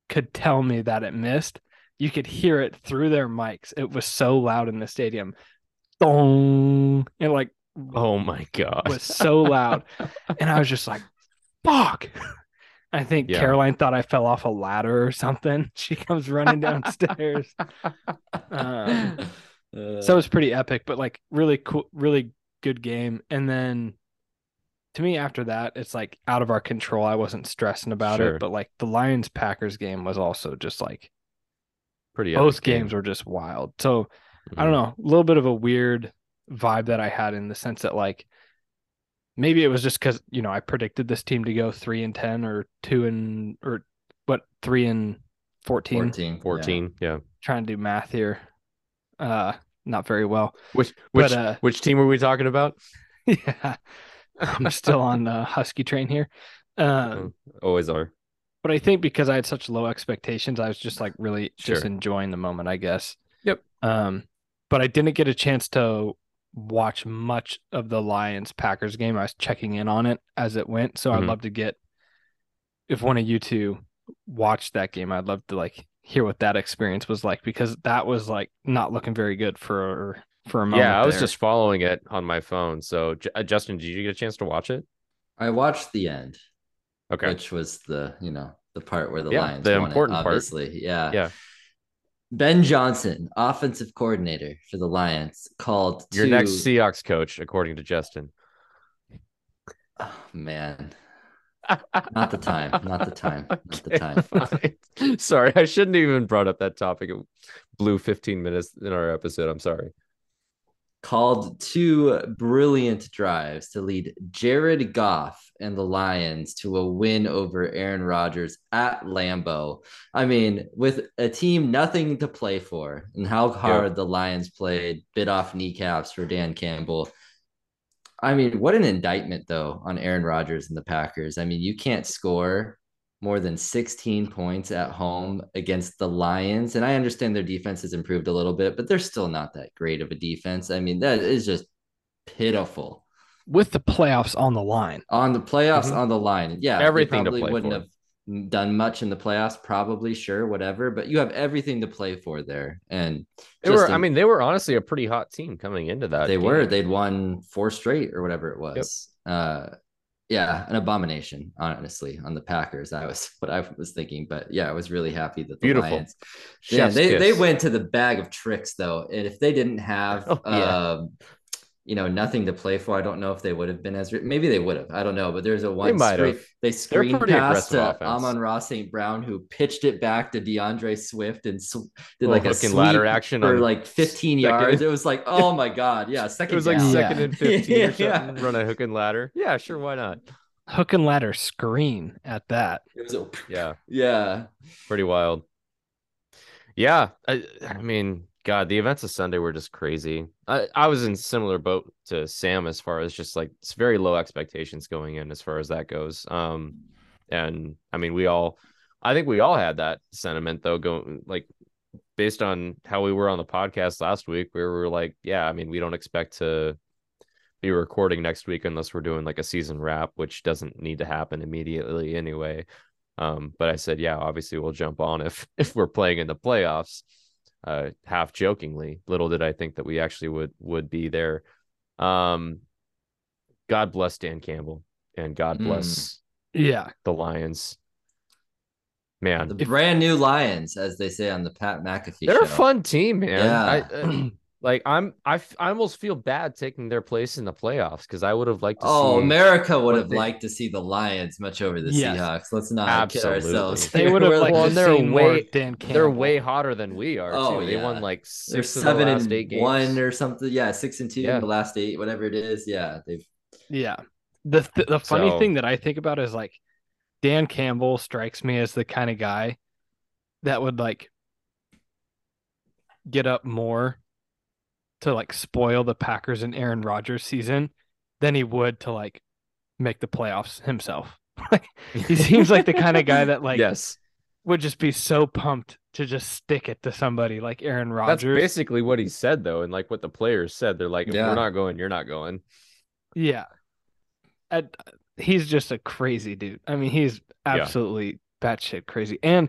could tell me that it missed, you could hear it through their mics. It was so loud in the stadium. Dong. And like oh my god was so loud. *laughs* And I was just like, fuck. I think Yeah. Caroline thought I fell off a ladder or something. *laughs* She comes running downstairs. *laughs* Um, Uh, so it was pretty epic, but like really cool, really good game. And then to me, after that, it's like out of our control. I wasn't stressing about Sure. it, but like the Lions Packers game was also just like pretty both epic game. games were just wild. So I Mhm. don't know, a little bit of a weird vibe that I had in the sense that like maybe it was just because you know I predicted this team to go three and ten or two and or what three and 14. 14. yeah. 14 yeah Trying to do math here, uh, not very well. which which But, uh, which team were we talking about *laughs* yeah, I'm still on the Husky train here. Um, always are but I think because I had such low expectations, I was just like really just enjoying the moment, I guess. Yep. Um, but I didn't get a chance to watch much of the Lions Packers game. I was checking in on it as it went, so I'd Mhm. love to get if one of you two watched that game. I'd love to like hear what that experience was like because that was like not looking very good for for a moment. yeah i was there. just following it on my phone so J- uh, justin did you get a chance to watch it I watched the end, okay which was the you know the part where the Yeah, Lions the won it, important part. obviously. Yeah. Yeah. Ben Johnson, offensive coordinator for the Lions, called Your to, next Seahawks coach, according to Justin. Oh, man, not the time. Not the time. Not the time. sorry, I shouldn't have even brought up that topic. It blew 15 minutes in our episode. I'm sorry. called two brilliant drives to lead Jared Goff and the Lions to a win over Aaron Rodgers at Lambeau. I mean, with a team nothing to play for and how hard the Lions played, bit off kneecaps for Dan Campbell. I mean, what an indictment though on Aaron Rodgers and the Packers. I mean, you can't score more than 16 points at home against the Lions. And I understand their defense has improved a little bit, but they're still not that great of a defense. I mean, that is just pitiful. With the playoffs on the line. On the playoffs, Mhm. on the line. Yeah. Everything to probably play wouldn't for. have done much in the playoffs, probably, sure, whatever, but you have everything to play for there. And They were, just I mean, they were honestly a pretty hot team coming into that. they game. were, they'd won four straight or whatever it was. Uh, yeah, an abomination, honestly, on the Packers. That was what I was thinking. But yeah, I was really happy that the Beautiful. Lions. Yeah, Chef's they, they went to the bag of tricks though. And if they didn't have *laughs* Oh, yeah. um, you know, nothing to play for, I don't know if they would have been as maybe they would have. I don't know. But there's a one might screen, have. they screen pretty pass uh, to offense. Amon-Ra St. Brown, who pitched it back to D'Andre Swift and sw- did Little like a hook and ladder action for like 15 second- yards. It was like, *laughs* oh my god, yeah, second It was like down. Yeah. second and 15 or *laughs* Yeah. Run a hook and ladder. Yeah, sure. Why not? Hook and ladder screen at that. It was a, Yeah. yeah. pretty wild. Yeah, I, I mean, God, the events of Sunday were just crazy. I, I was in similar boat to Sam as far as just like it's very low expectations going in as far as that goes. Um, and I mean, we all, I think we all had that sentiment though. Going like based on how we were on the podcast last week, we were like, yeah, I mean, we don't expect to be recording next week unless we're doing like a season wrap, which doesn't need to happen immediately anyway. Um, but I said, yeah, obviously we'll jump on if *laughs* if we're playing in the playoffs. Uh, half jokingly, little did I think that we actually would would be there. Um, God bless Dan Campbell and God Mm. bless Yeah. the Lions. Man, The brand new Lions, as they say on the Pat McAfee they're show. a fun team, man. Yeah. I, *clears throat* uh, like I'm, I, f- I almost feel bad taking their place in the playoffs because I would have liked to Oh, see. America would have they- liked to see the Lions much over the Yes. Seahawks. Let's not kid ourselves. They would have *laughs* We're Well, they're way- Dan They're way hotter than we are Oh, too. They won yeah. like they're six of the seven last and eight games. one or something. Yeah, six and two Yeah. in the last eight, whatever it is. Yeah, they've Yeah. The th- the funny So- thing that I think about is like Dan Campbell strikes me as the kind of guy that would like get up more to like spoil the Packers and Aaron Rodgers season than he would to like make the playoffs himself. *laughs* Like he seems like the kind of guy that *laughs* like yes, would just be so pumped to just stick it to somebody like Aaron Rodgers. that's Rodgers. basically what he said though, and like what the players said. They're like, if Yeah. we're not going, you're not going. Yeah. And uh, he's just a crazy dude. I mean, he's absolutely batshit crazy. And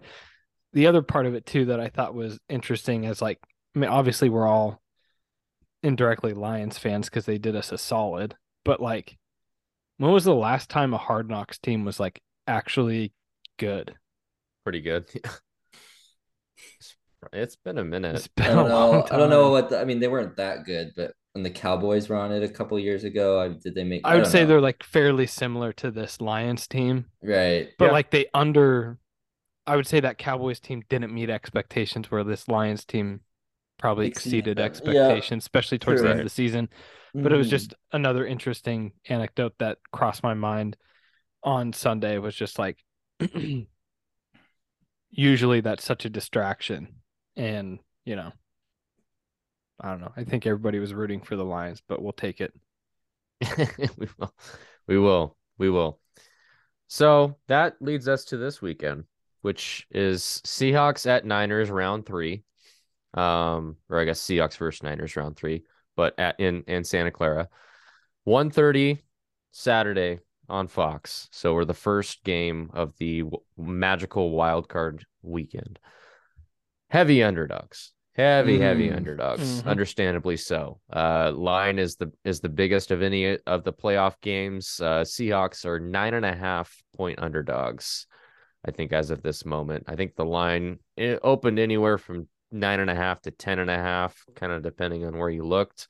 the other part of it too that I thought was interesting is like, I mean, obviously we're all indirectly Lions fans because they did us a solid, but like, when was the last time a Hard Knocks team was like actually good? Pretty good. *laughs* it's been a minute. It's been I don't a long know. I don't know what the, I mean. They weren't that good, but when the Cowboys were on it a couple years ago, I, did they make? I would say know. they're like fairly similar to this Lions team. right. but Yeah. like they under I would say that Cowboys team didn't meet expectations where this Lions team probably Exceeded exceeded them. Yeah. expectations, especially towards the end Right. of the season. But it was Mhm. just another interesting anecdote that crossed my mind on Sunday was just like *clears throat* usually that's such a distraction. And, you know, I don't know. I think everybody was rooting for the Lions, but we'll take it. *laughs* we will. We will. We will. So that leads us to this weekend, which is Seahawks at Niners round three. Um, or I guess Seahawks versus Niners round three, but at in in Santa Clara. 1:30 Saturday on Fox. So we're the first game of the w- magical wild card weekend. Heavy underdogs. Heavy, heavy Mm. underdogs. Mhm. Understandably so. Uh line is the is the biggest of any of the playoff games. Uh Seahawks are nine and a half point underdogs. I think as of this moment. I think the line it opened anywhere from nine and a half to ten and a half, kind of depending on where you looked.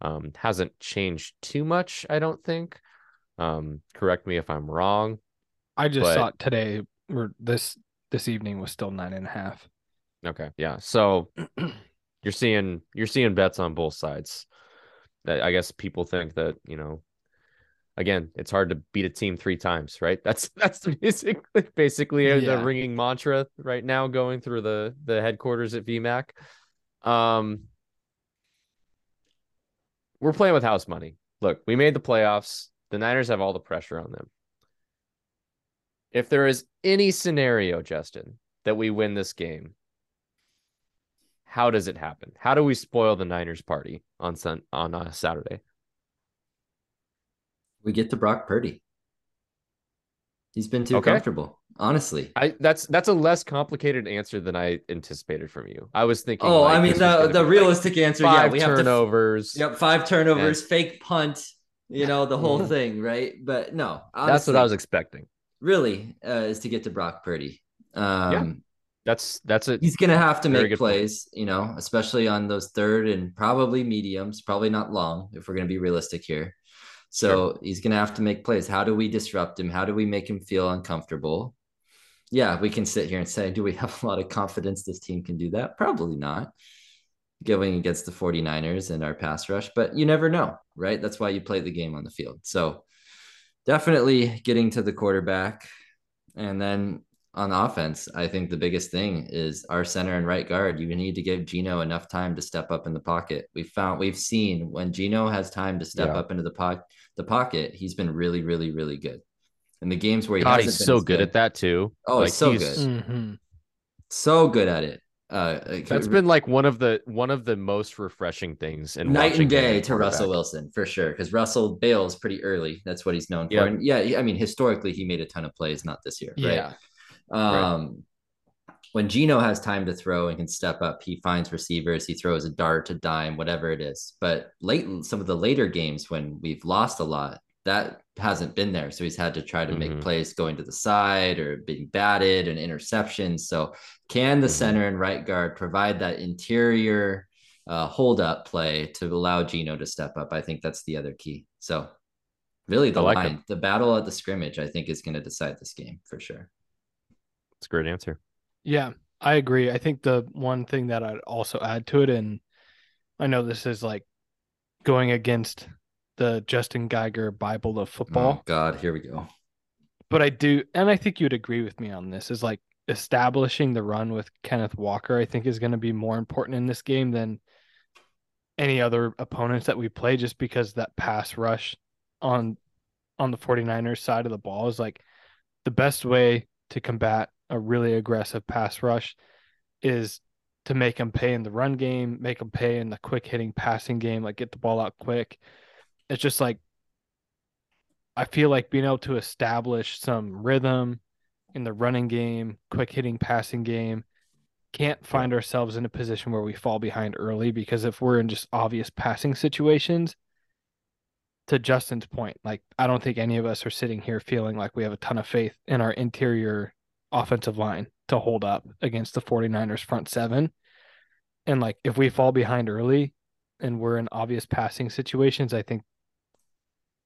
Um, hasn't changed too much, I don't think. Um, correct me if I'm wrong. I just But- saw it today or this this evening was still nine and a half. Okay, yeah. So *clears throat* you're seeing you're seeing bets on both sides. I guess people think that you know, again, it's hard to beat a team three times, right? That's *laughs* that's basically basically Yeah. the ringing mantra right now going through the the headquarters at VMAC. Um, we're playing with house money. Look, we made the playoffs. The Niners have all the pressure on them. If there is any scenario, Justin, that we win this game, how does it happen? How do we spoil the Niners party on sun on uh, Saturday? We get to Brock Purdy. He's been too Okay. comfortable, honestly. I that's that's a less complicated answer than I anticipated from you. I was thinking. Oh, like, I mean the the be, like, realistic answer, yeah, we have to turnovers. Yep, five turnovers, fake punt, you know, the whole *laughs* thing, right? But no, That's what I was expecting. really uh, is to get to Brock Purdy. Um, That's that's it. He's gonna have to make good point. plays, you know, especially on those third and probably mediums, probably not long if we're gonna be realistic here. So he's gonna have to make plays. How do we disrupt him? How do we make him feel uncomfortable? Yeah, we can sit here and say, do we have a lot of confidence this team can do that? Probably not. Going against the 49ers and our pass rush, but you never know, right? That's why you play the game on the field. So definitely getting to the quarterback. And then on offense, I think the biggest thing is our center and right guard. You need to give Geno enough time to step up in the pocket. We found we've seen when Geno has time to step Yeah. up into the pocket, the pocket, he's been really, really, really good. In the games where he God, hasn't he's been so as good at that too. Oh, he's so good. Mm-hmm. so good at it. Uh, That's been like one of the one of the most refreshing things in night and day to Russell. Wilson for sure. Because Russell bails pretty early. That's what he's known for. Yeah. And yeah, I mean, historically, he made a ton of plays, not this year. Right? Um, when Geno has time to throw and can step up, he finds receivers, he throws a dart, a dime, whatever it is. But late, some of the later games when we've lost a lot, that hasn't been there. So he's had to try to make Mhm. plays going to the side or being batted and interceptions. So can the Mhm. center and right guard provide that interior uh, hold up play to allow Geno to step up? I think that's the other key. So really the like it. line, the battle at the scrimmage, I think is going to decide this game for sure. It's a great answer. Yeah, I agree. I think the one thing that I'd also add to it, and I know this is like going against the Justin Geiger Bible of football, Oh God, here we go. but I do, and I think you'd agree with me on this, is like establishing the run with Kenneth Walker, I think is going to be more important in this game than any other opponents that we play, just because that pass rush on on the 49ers side of the ball is like the best way to combat a really aggressive pass rush is to make them pay in the run game, make them pay in the quick hitting passing game, like get the ball out quick. It's just like I feel like being able to establish some rhythm in the running game, quick hitting passing game, can't find ourselves in a position where we fall behind early because if we're in just obvious passing situations, to Justin's point, like I don't think any of us are sitting here feeling like we have a ton of faith in our interior offensive line to hold up against the 49ers front seven. And like if we fall behind early and we're in obvious passing situations, I think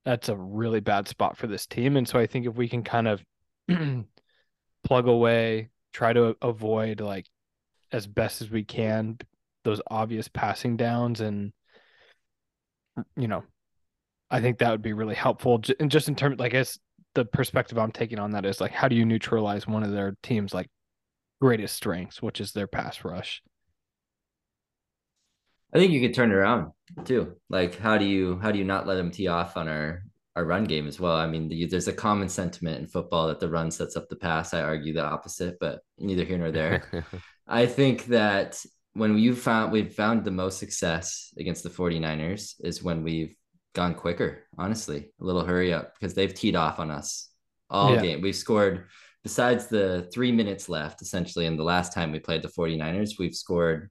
that's a really bad spot for this team. And so I think if we can kind of *clears throat* plug away, try to avoid like as best as we can those obvious passing downs and you know I think that would be really helpful. And just in terms, like, guess the perspective I'm taking on that is like, how do you neutralize one of their team's like greatest strengths, which is their pass rush? I think you could turn it around too. Like, how do you how do you not let them tee off on our our run game as well? I mean, the, there's a common sentiment in football that the run sets up the pass. I argue the opposite, but neither here nor there. *laughs* I think that when you found we've found the most success against the 49ers is when we've gone quicker, honestly, a little hurry up because they've teed off on us all Yeah. game. We've scored besides the three minutes left, essentially, in the last time we played the 49ers, we've scored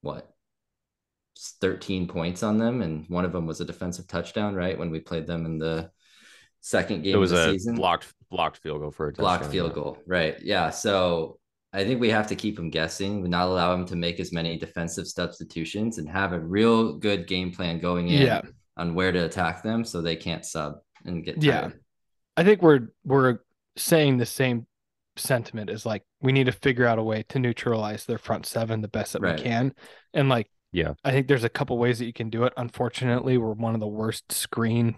what 13 points on them, and one of them was a defensive touchdown, right? When we played them in the second game it was of the a season blocked blocked field goal for a blocked field yeah. goal right yeah so I think we have to keep them guessing, not allow them to make as many defensive substitutions, and have a real good game plan going in Yeah. On where to attack them, so they can't sub and get Yeah. tired. I think we're we're saying the same sentiment as like we need to figure out a way to neutralize their front seven the best that Right. we can. And like Yeah. I think there's a couple ways that you can do it. Unfortunately, we're one of the worst screen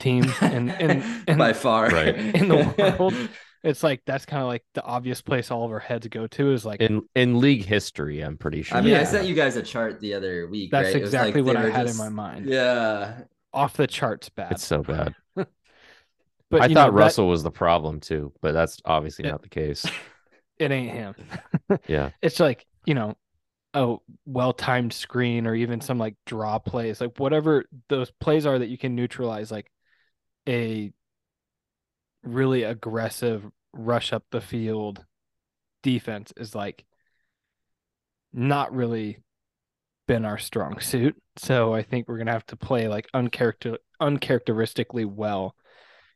teams in in, *laughs* in by far Right. in the world. *laughs* It's like that's kind of like the obvious place all of our heads go to is like In in league history, I'm pretty sure. I mean, I sent you guys a chart the other week. that's right? It was like exactly what I had just- in my mind. Yeah, Off the charts bad. it's so bad. *laughs* but I thought know, that- Russell was the problem too, but that's obviously Yeah. not the case. *laughs* it ain't him. *laughs* Yeah. it's like you know a well-timed screen or even some like draw plays like whatever those plays are that you can neutralize like a really aggressive rush up the field defense is like not really been our strong suit so i think we're to have to play like uncharacter uncharacteristically well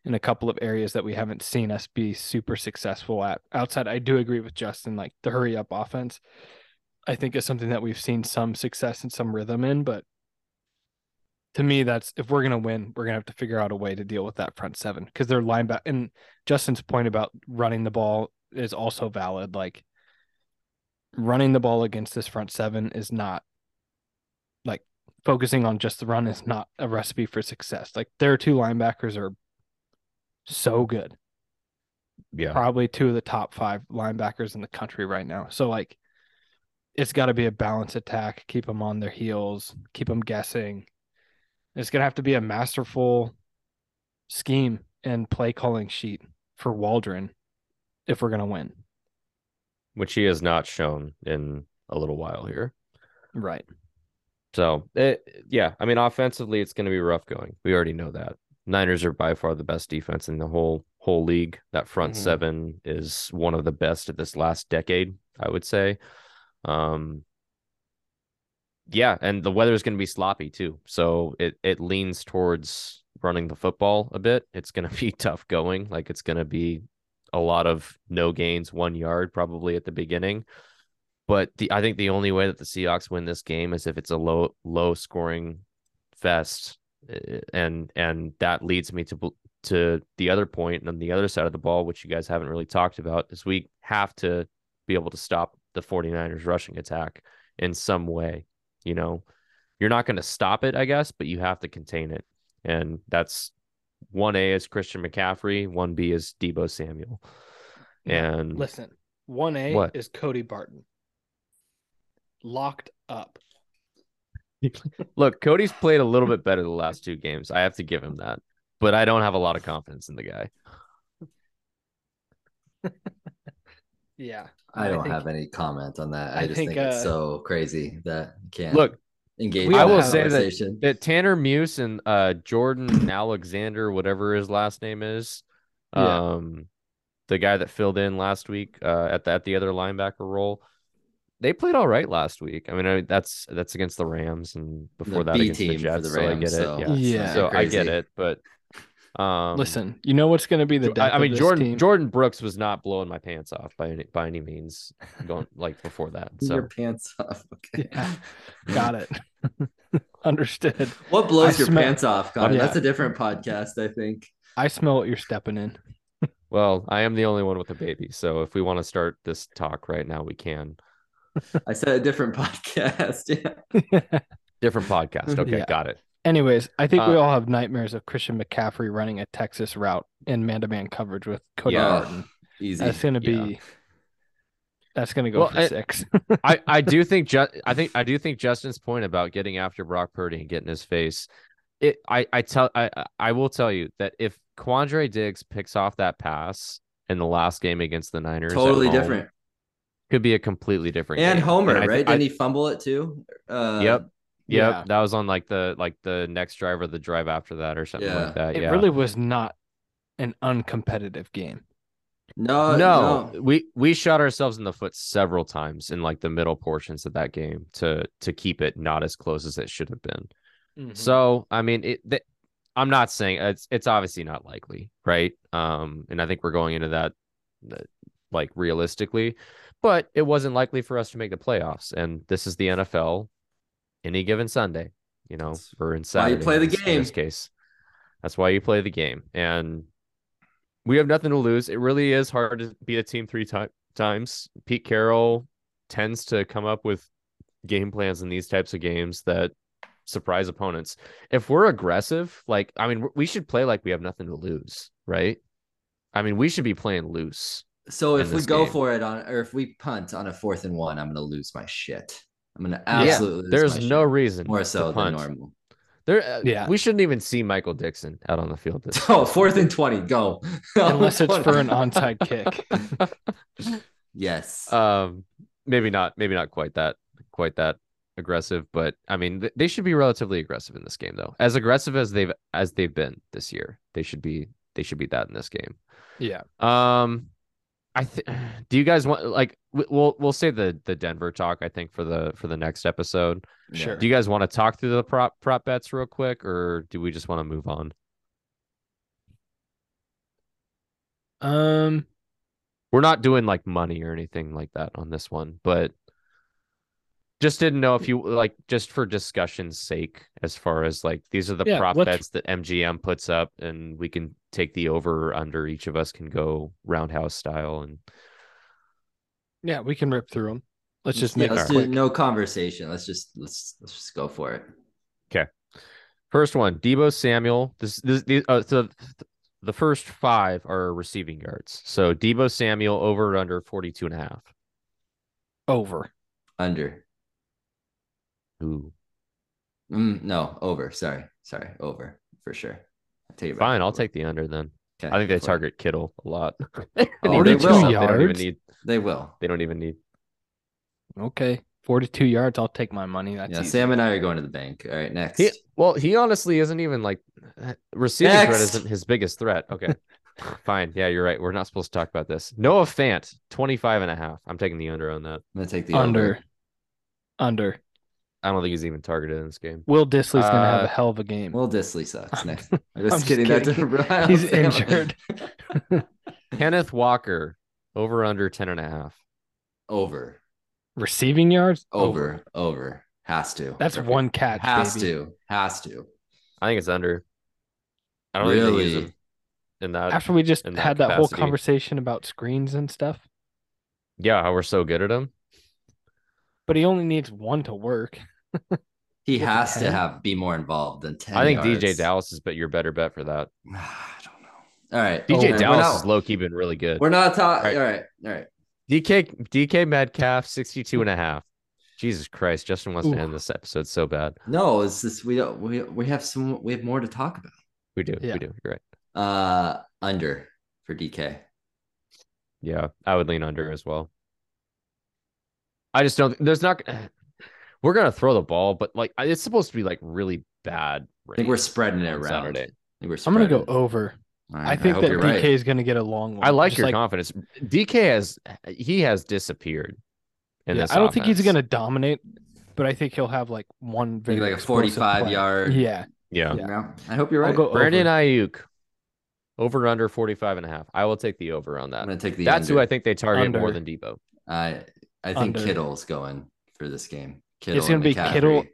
in a couple of areas that we haven't seen us be super successful at. Outside, I do agree with Justin, like the hurry up offense, I think is something that we've seen some success and some rhythm in. But to me, that's if we're gonna win, we're gonna have to figure out a way to deal with that front seven because they're linebacker. And Justin's point about running the ball is also valid. Like running the ball against this front seven is not like focusing on just the run is not a recipe for success. Like their two linebackers are so good Yeah. probably two of the top five linebackers in the country right now. So like, it's got to be a balanced attack. Keep them on their heels. Keep them guessing. It's gonna have to be a masterful scheme and play calling sheet for Waldron if we're gonna win. Which he has not shown in a little while here. Right. So, it, yeah, I mean, offensively, it's going to be rough going. We already know that. Niners are by far the best defense in the whole whole league. That front Mhm. seven is one of the best of this last decade, I would say. Um, yeah, and the weather is going to be sloppy too, so it it leans towards running the football a bit. It's going *laughs* to be tough going. Like it's going to be a lot of no gains, one yard probably at the beginning. But the I think the only way that the Seahawks win this game is if it's a low low scoring fest, eh, and and that leads me to to the other point on the other side of the ball, which you guys haven't really talked about, is we have to be able to stop the 49ers rushing attack in some way. You know, you're not going to stop it, I guess, but you have to contain it, and that's one A is Christian McCaffrey, one B is Deebo Samuel, and Listen, one A What? is Cody Barton. Locked up. *laughs* Look, Cody's played a little bit better the last two games. I have to give him that. But I don't have a lot of confidence in the guy. *laughs* Yeah. I don't think- have any comment on that. I, I just think, think, it's uh, so crazy that you can't Look, engage. I in all that have- say that- that Tanner Muse and uh Jordan Alexander, whatever his last name is, Yeah. um, the guy that filled in last week uh, at the, at the other linebacker role, they played all right last week. I mean, I, that's that's against the Rams and before that B against the team for Jets. the so I get it. so yeah. Yeah. So I get it, but um, Listen, you know what's going to be the death I, I mean, of this Jordan team? Jordyn Brooks was not blowing my pants off by any by any means. Going *laughs* like before that. So Your pants off. *laughs* Okay. Yeah. Got it. *laughs* Understood. What blows I your smell- pants off, Connor? Yeah. That's a different podcast, I think. I smell what you're stepping in. well, I am the only one with a baby. So if we want to start this talk right now, we can. I said a different podcast. Yeah. Different podcast. Okay, Yeah. got it. Anyways, I think we Uh, all have nightmares of Christian McCaffrey running a Texas route in man-to-man coverage with Cody Yeah. Barton. Easy. That's gonna be. Yeah. That's gonna go Well, for I- six. *laughs* I I do think Ju- I think I do think Justin's point about getting after Brock Purdy and getting his face. It I I tell I I- I will tell you that if Quandre Diggs picks off that pass in the last game against the Niners, totally home, different. Could be a completely different. And game. Homer, I thi- right? I- Didn't he fumble it too? Uh, Yep. Yep, Yeah. that was on like the like the next drive or the drive after that or something Yeah. like that. It yeah. really was not an uncompetitive game. No, no, no. we we shot ourselves in the foot several times in like the middle portions of that game to to keep it not as close as it should have been. Mm-hmm. So I mean, it. th- I'm not saying it's it's obviously not likely, right? Um, and I think we're going into that like realistically, but it wasn't likely for us to make the playoffs. And this is the NFL any given Sunday, you know, or in why Saturday. you play the this- in this case. That's why you play the game. And we have nothing to lose. It really is hard to beat a team three ti- times. Pete Carroll tends to come up with game plans in these types of games that surprise opponents. If we're aggressive, like I mean, we should play like we have nothing to lose, right? I mean, we should be playing loose. So if we go game. for it on, or if we punt on a fourth and one, I'm gonna lose my shit. I'm gonna absolutely. lose There's no reason more to so than normal. There, uh, Yeah. we shouldn't even see Michael Dixon out on the field. This *laughs* Oh, fourth and twenty, go. *laughs* Unless it's for an onside kick. *laughs* Yes. um, maybe not, maybe not quite that, quite that aggressive, but I mean, th- they should be relatively aggressive in this game, though. As aggressive as they've as they've been this year, they should be they should be that in this game. Yeah. Um, I think. Do you guys want like we- we'll we'll save the the Denver talk? I think for the for the next episode. Sure. Do you guys want to talk through the prop prop bets real quick, or do we just want to move on? Um. We're not doing like money or anything like that on this one, but just didn't know if you like just for discussion's sake, as far as like these are the Yeah, prop let's- bets that MGM puts up, and we can take the over or under. Each of us can go roundhouse style, and Yeah, we can rip through them. Let's just Yeah, make let's it do quick. no conversation. Let's just let's let's just go for it. Okay. First one, Deebo Samuel. This, this, these, uh, so the first five are receiving yards. So Deebo Samuel over or under 42 and a half. Over. Under. Ooh, Mm, no, over. Sorry, sorry, over for sure. I'll tell you right fine. I'll take the under then. Okay, I think they for it. target Kittle a lot. *laughs* Oh, And he they will. stuff They don't even need. They will. They don't even need. Okay. 42 yards. I'll take my money. That's yeah, easy. Sam and I are going to the bank. All right, next. He, well, he honestly isn't even like receiving threat isn't his biggest threat. Okay. *laughs* Fine. Yeah, you're right. We're not supposed to talk about this. Noah Fant, 25 and a half. I'm taking the under on that. I'm gonna take the under. Under. Under. I don't think he's even targeted in this game. Will Dissly's going to have Uh, a hell of a game. Will Dissly sucks. Next. *laughs* I'm just just kidding. That kidding. didn't- He's injured. *laughs* Kenneth Walker, over under 10 and a half. over, Receiving yards? over, over. Has to. That's Okay. one catch, Has baby. to. Has to. I think it's under. I don't think they use Really? him in that. After we just that had that whole conversation about screens and stuff, Yeah, how we're so good at him. But he only needs one to work. He With the has to have be more involved than 10 I think DeeJay. Dallas is but your better bet for that. *sighs* I don't know. All right. DeeJay over. We're Dallas not- is low key been really good. We're not talking. Right. All right. All right. DK DK Metcalf 62 and a half. Jesus Christ, Justin wants to end this episode so bad. No, it's just we don't we we have some we have more to talk about. We do. Yeah. We do. You're right. Uh under for DK. Yeah, I would lean under as well. I just don't. There's not. *sighs* We're gonna throw the ball, but like it's supposed to be like really bad. I think we're spreading it around. Saturday. I think we're I'm going to go over. All I think hope that DK right. is going to get a long one. I like Just your confidence. DK has he has disappeared. In yeah, this I don't think he's going to dominate, but I think he'll have like one very like a 45 play. yard. Yeah. Yeah. You know, I hope you're right. Brandon over. Aiyuk over under 45 and a half. I will take the over on that. I'm gonna take the. That's who. I think they target more than Deebo. I I think Under. Kittle's going for this game. Kittle It's gonna be McCaffrey. Kittle-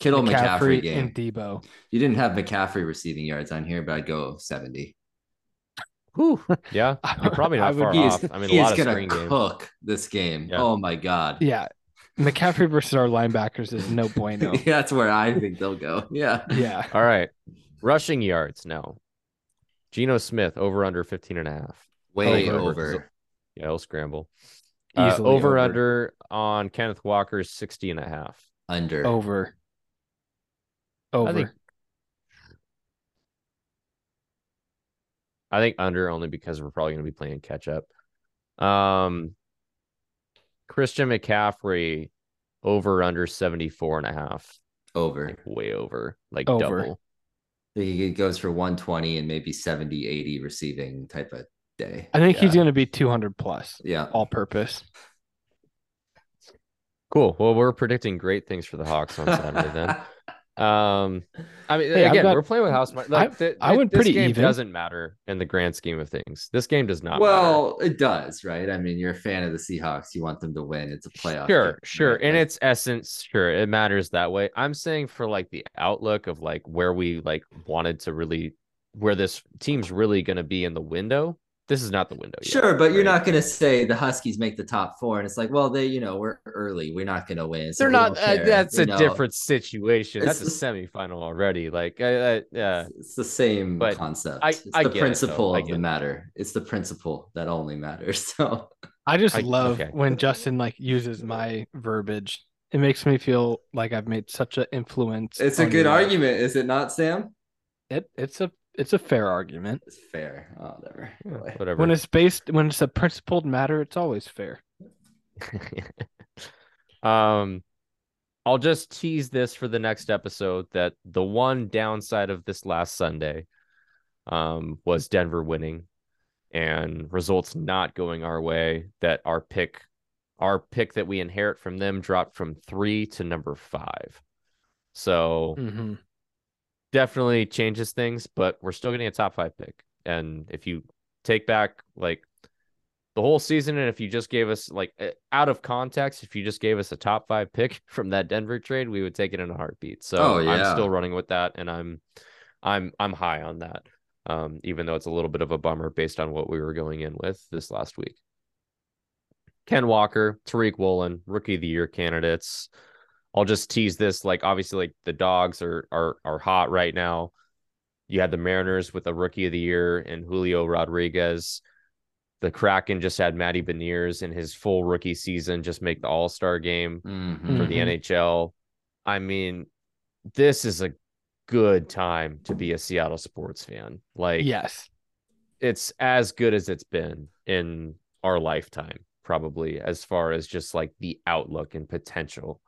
Kittle McCaffrey, McCaffrey game. and Deebo. You didn't have McCaffrey receiving yards on here, but I'd go 70. Whew. *laughs* Yeah, you're probably I not would- far is, off. I mean, he a lot of gonna screen games. cook this game. Yeah. Oh my god. Yeah. McCaffrey versus our linebackers is no *laughs* bueno. yeah, That's where I think they'll go. *laughs* Yeah. yeah. All right. Rushing yards now. Geno Smith over under 15 and a half. Way Over. over. Yeah, he'll scramble. Uh, over, over. under on Kenneth Walker's 60 and a half. Under. Over. Over. I think I think under only because we're probably going to be playing catch up. Um Christian McCaffrey over under 74 and a half. Over. Like way over. Like Over. double. He goes for 120 and maybe 70, 80 receiving type of day. I think he's going to be 200 plus Yeah. all purpose. Cool. Well, we're predicting great things for the Hawks on Saturday then. *laughs* Um, I mean, Hey, again, got- we're playing with house money. Like, I- th- I th- went this pretty game even. doesn't matter in the grand scheme of things. This game does not. matter. Well, it does, right? I mean, you're a fan of the Seahawks. You want them to win. It's a playoff. Sure, game, sure. right? In its essence, sure, it matters that way. I'm saying for like the outlook of like where we like wanted to really where this team's really going to be in the window. This is not the window. yet, Sure, but you're not going to say the Huskies make the top four, and it's like, well, they, you know, we're early. We're not going to win. so They're not. Uh, that's you a know? different situation. It's That's a the- semifinal already. Like, uh, uh, yeah, It's the same But concept. I- it's I the get it, though. principle of the it. matter. It's the principle that only matters. *laughs* So I just I- love okay. when Justin like uses my verbiage. It makes me feel like I've made such an influence. it's a good your life. argument, is it not, Sam? It it's a it's a fair argument. It's fair. Oh, whatever. yeah, whatever. When it's based when it's a principled matter, it's always fair. *laughs* um I'll just tease this for the next episode that the one downside of this last Sunday um was Denver winning and results not going our way that our pick our pick that we inherit from them dropped from 3 to number 5. So Mm-hmm. Definitely changes things, but we're still getting a top 5 pick. And if you take back like the whole season and if you just gave us like uh, out of context if you just gave us a top five pick *laughs* from that denver trade we would take it in a heartbeat. So Oh, i'm still running with that and i'm i'm i'm high on that um even though it's a little bit of a bummer based on what we were going in with this last week. Ken walker tariq woolen rookie of the year candidates i'll just tease this like obviously like the dogs are are are hot right now you had the mariners with a rookie of the year and julio rodriguez the Kraken just had Matty Beniers in his full rookie season just make the All Star game Mhm. for the Mhm. NHL. I mean, this is a good time to be a Seattle sports fan. Like, Yes. it's as good as it's been in our lifetime, probably, as far as just like the outlook and potential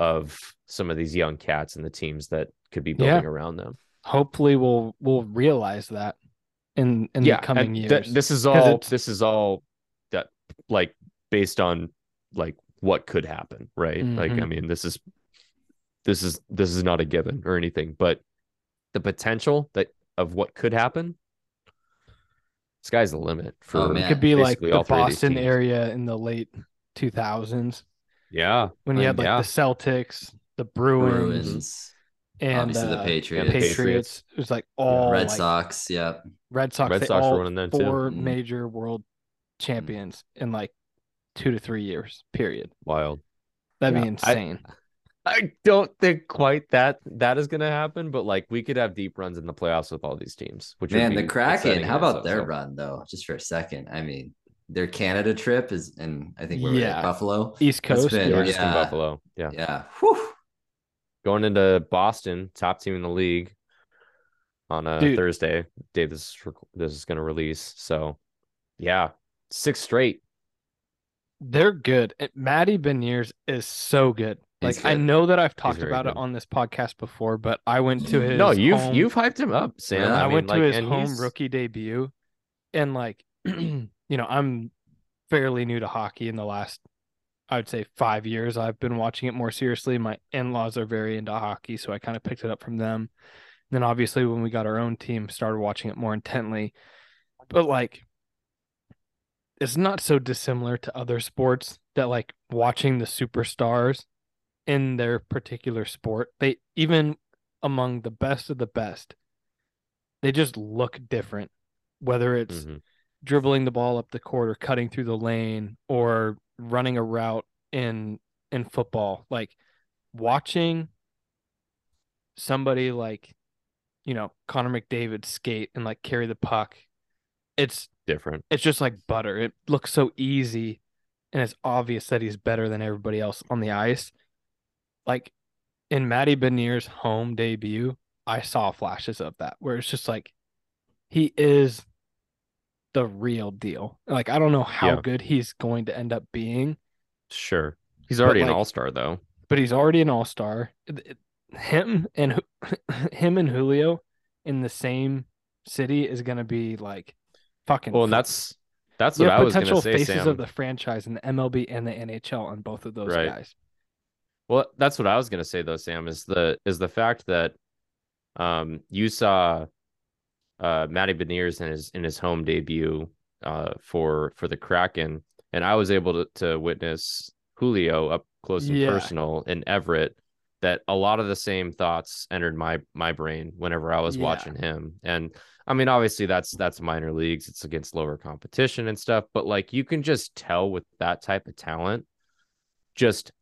of some of these young cats and the teams that could be building Yeah. around them. Hopefully we'll we'll realize that in in the coming years. th- this is 'Cause all this is all that like based on like what could happen, right? Like mm-hmm. I mean, this is this is this is not a given or anything, but the potential that of what could happen, sky's the limit oh, for Oh, it could be like the all three of these Boston area in the late 2000s yeah, when you had like yeah. the Celtics, the Bruins, Bruins, and obviously the uh, Patriots, the Patriots. It was like all Red like, Sox. Yep. Red Sox. Red they Sox were all one of them, too. four Mhm. major world champions in like two to three years. Period. wild. That'd Yeah, be I- insane. I don't think quite that that is going to happen, but like we could have deep runs in the playoffs with all these teams. Which would Man, the Kraken. How about their so. run though? Just for a second. I mean, their Canada trip is, and I think we're Yeah. at Buffalo. East Coast. been- They yeah. just in Yeah. Buffalo. Yeah. Yeah. Whew. going into Boston, top team in the league on a Dude. Thursday. Day this is this is going to release. So, yeah, six straight. They're good. Matty Beniers is so good. He's Like I know that I've talked about good. it on this podcast before, but I went to mm-hmm. his no, you've home- you've hyped him up, Sam. Yeah. I, I, mean, went to like, his home he's- rookie debut, and like, *clears throat* you know, I'm fairly new to hockey in the last, I would say, five years. I've been watching it more seriously. My in-laws are very into hockey, so I kind of picked it up from them. then obviously, when we got our own team, started watching it more intently. But like, it's not so dissimilar to other sports that like watching the superstars in their particular sport. They even among the best of the best, they just look different. Whether it's Mhm. Dribbling the ball up the court or cutting through the lane or running a route in in football, like watching somebody like you know Connor McDavid skate and like carry the puck. It's different. it's just like butter. It looks so easy and it's obvious that he's better than everybody else on the ice. Like in Matty Beniers' home debut, I saw flashes of that where it's just like he is the real deal. Like I don't know how Yeah. good he's going to end up being, Sure, he's already an all star though. but he's already an all-star. Him and *laughs* him and Julio in the same city is going to be like fucking Well, and that's that's what I was going potential to say, faces Sam. of the franchise in the MLB and the NHL on both of those Right. guys. Well, that's what I was gonna say though, Sam, is the is the fact that um you saw uh Matty Beniers in his in his home debut uh for for the Kraken, and I was able to to witness Julio up close and Yeah. personal in Everett. That a lot of the same thoughts entered my my brain whenever I was Yeah. watching him, and I mean, obviously that's that's minor leagues, it's against lower competition and stuff, but like you can just tell with that type of talent, just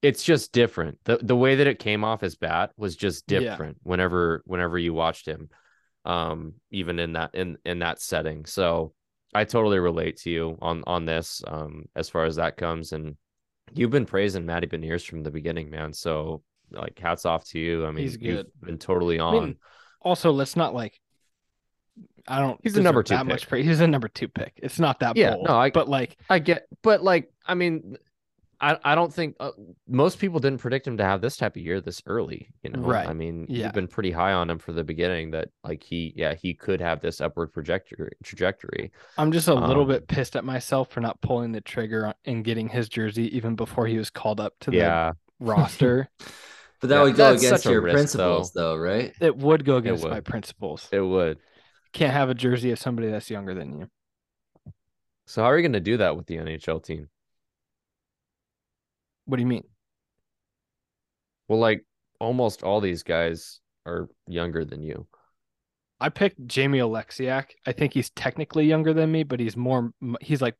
it's just different. The the way that it came off his bat was just Yeah. different whenever whenever you watched him. Um, even in that in in that setting. So I totally relate to you on on this um as far as that comes. And you've been praising Matty Beniers from the beginning, man. So like hats off to you. I mean, He's you've good. been totally I on. mean, also, let's not like. I don't. He's the number two That much praise. He's a number two pick. It's not that Yeah, bold. no, I- but like, I get, but like, I mean, I I don't think uh, most people didn't predict him to have this type of year this early. You know, Right. I mean, Yeah. you've been pretty high on him for the beginning. That like he, yeah, he could have this upward trajectory. Trajectory. I'm just a little Um, bit pissed at myself for not pulling the trigger and getting his jersey even before he was called up to the Yeah, roster. *laughs* But that Yeah, would go against your risk, principles, though, right? it would go against my principles. it would. Can't have a jersey of somebody that's younger than you. So how are you going to do that with the NHL team? What do you mean? Well, like almost all these guys are younger than you. I picked Jamie Oleksiak. I think he's technically younger than me, but he's more. He's like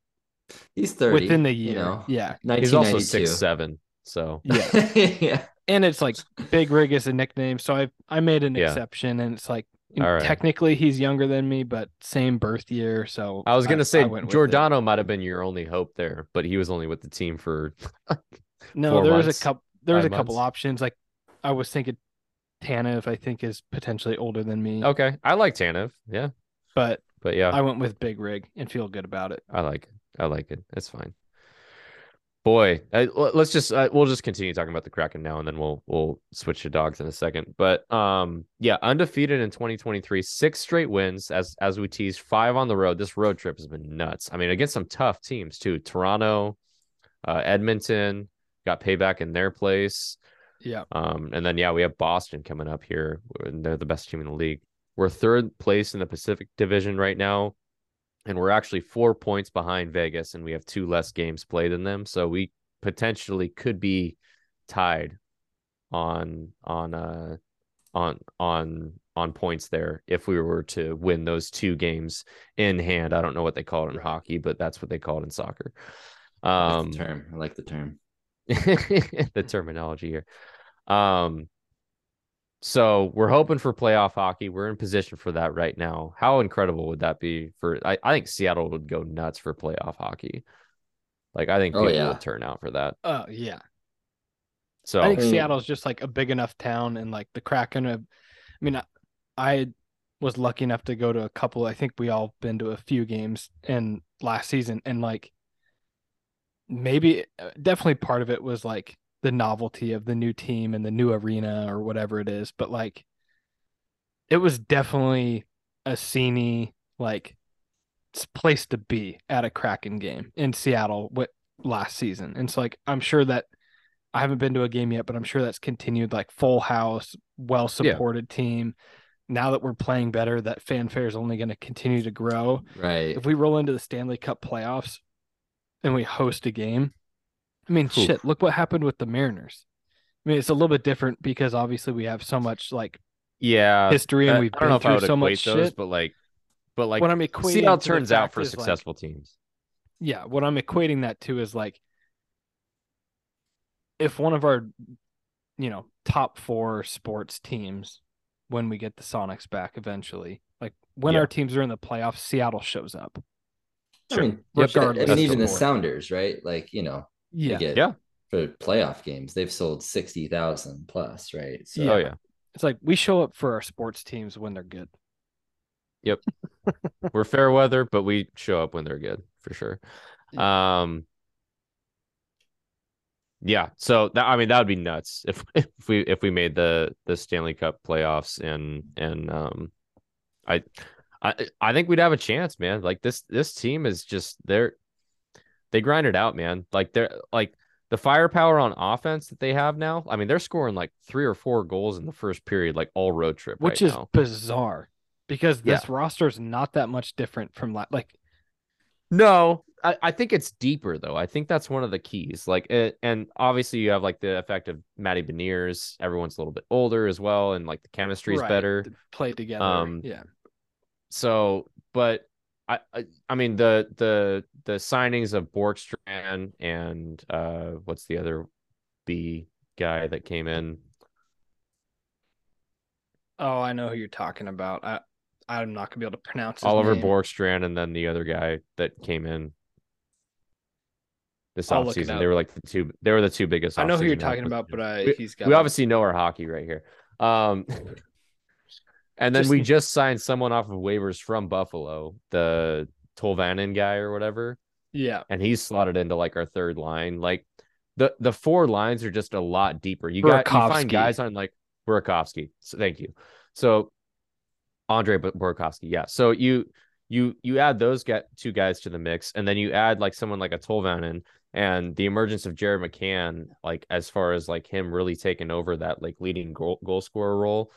He's 30. within the you year. know, Yeah, He's also 1992. six seven. So yeah. *laughs* yeah. and it's like Big Rig is a nickname, so I I made an Yeah. exception, and it's like you know, All right. technically he's younger than me, but same birth year. So I was gonna say went with it. Giordano might have been your only hope there, but he was only with the team for *laughs* No, there was a couple. There was a couple months. options. Like I was thinking, Tanev, I think is potentially older than me, okay. I like Tanev, yeah, but but yeah, I went with Big Rig and feel good about it. I like it. I like it. It's fine. Boy, I, let's just uh, we'll just continue talking about the Kraken now, and then we'll we'll switch to dogs in a second. But um, yeah, undefeated in 2023, six straight wins as as we teased, five on the road. This road trip has been nuts. I mean, against some tough teams too. Toronto, uh, Edmonton got payback in their place. Yeah, Um, and then yeah, we have Boston coming up here. and They're the best team in the league. We're third place in the Pacific Division right now, and we're actually four points behind Vegas, and we have two less games played than them. So we potentially could be tied on on uh on on on points there if we were to win those two games in hand. I don't know what they call it in hockey, but that's what they call it in soccer. I like Um, term. I like the term. *laughs* the terminology here. Um, so we're hoping for playoff hockey. We're in position for that right now. How incredible would that be for? I, I think Seattle would go nuts for playoff hockey. Like I think Oh, people yeah. will turn out for that. oh yeah. So I think I mean- Seattle's just like a big enough town, and like the Kraken. Have, I mean, I, I was lucky enough to go to a couple. I think we all been to a few games in last season, and like maybe uh, definitely part of it was like the novelty of the new team and the new arena or whatever it is. But like, it was definitely a sceney like place to be at a Kraken game in Seattle what last season. And so like I'm sure that I haven't been to a game yet, but I'm sure that's continued like full house, well supported team. Now that we're playing better, that fanfare is only going to continue to grow. Right. If we roll into the Stanley Cup playoffs and we host a game, I mean, Oof. shit, look what happened with the Mariners. I mean, it's a little bit different because obviously we have so much like yeah, history and we've I been I through so much those, shit. but like, but like, what I'm equating see how it turns out for is, like, successful teams. yeah, what I'm equating that to is like if one of our you know top four sports teams when we get the Sonics back eventually, like when Yeah. our teams are in the playoffs, Seattle shows up. I mean, Yep. Regardless I mean, even the board. Sounders, right? Like, you know, Yeah, get Yeah. for playoff games, they've sold 60,000 plus, right? So, Oh yeah, it's like we show up for our sports teams when they're good. Yep. *laughs* We're fair weather, but we show up when they're good for sure. Um, yeah. So that I mean that would be nuts if *laughs* if we if we made the the Stanley Cup playoffs and and um, I I I think we'd have a chance, man. Like this this team is just they're they grind it out, man. Like they're like the firepower on offense that they have now. I mean, they're scoring like three or four goals in the first period, like all road trip, which right is now. bizarre because Yeah. this roster is not that much different from la- like No, I, I think it's deeper though. I think that's one of the keys. Like, it, and obviously you have like the effect of Matty Beniers. Everyone's a little bit older as well, and like the chemistry is right, better. played together. Um, yeah, So, but I, I, I mean the the the signings of Bjorkstrand and uh, what's the other B guy that came in? Oh, I know who you're talking about. I I'm not gonna be able to pronounce Oliver name. Bjorkstrand, and then the other guy that came in this I'll offseason. They were like the two. They were the two biggest. I know who you're talking about, but. I We- he's got we obviously know our hockey right here. Um, *laughs* and then Just- we just signed someone off of waivers from Buffalo, the Tolvanen guy or whatever, yeah and he's slotted into like our third line. Like the the four lines are just a lot deeper. You got you find guys on like Burakovsky. So thank you. So Andre Bu- Burakovsky, yeah. So you you you add those get two guys to the mix, and then you add like someone like a Tolvanen and the emergence of Jared McCann, like as far as like him really taking over that like leading goal goal scorer role.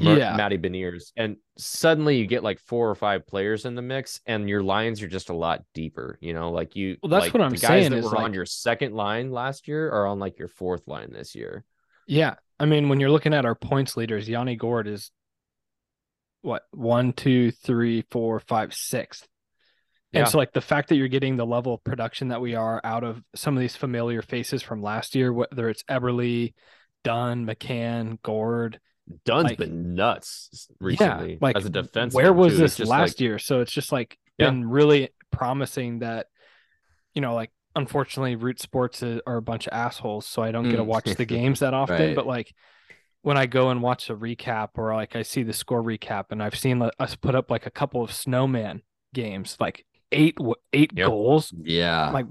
Emer- Yeah. Matty Beniers, and suddenly you get like four or five players in the mix, and your lines are just a lot deeper. You know, like you. Well, that's like, what I'm the guys saying that is, were on your second line last year are on like your fourth line this year. yeah. I mean, when you're looking at our points leaders, Yanni Gourde is what one, two, three, four, five, sixth. And Yeah. so, like the fact that you're getting the level of production that we are out of some of these familiar faces from last year, whether it's Eberle, Dunn, McCann, Gourde, Dunn's Like- been nuts recently. yeah, like as a defense. Where was this last year? So it's just like Yeah. been really promising that, you know, like unfortunately, root sports are a bunch of assholes, so I don't get to Mm. watch the *laughs* games that often. Right. But like when I go and watch a recap or like I see the score recap, and I've seen like, us put up like a couple of snowman games, like eight eight Yep. goals. Yeah. I'm like,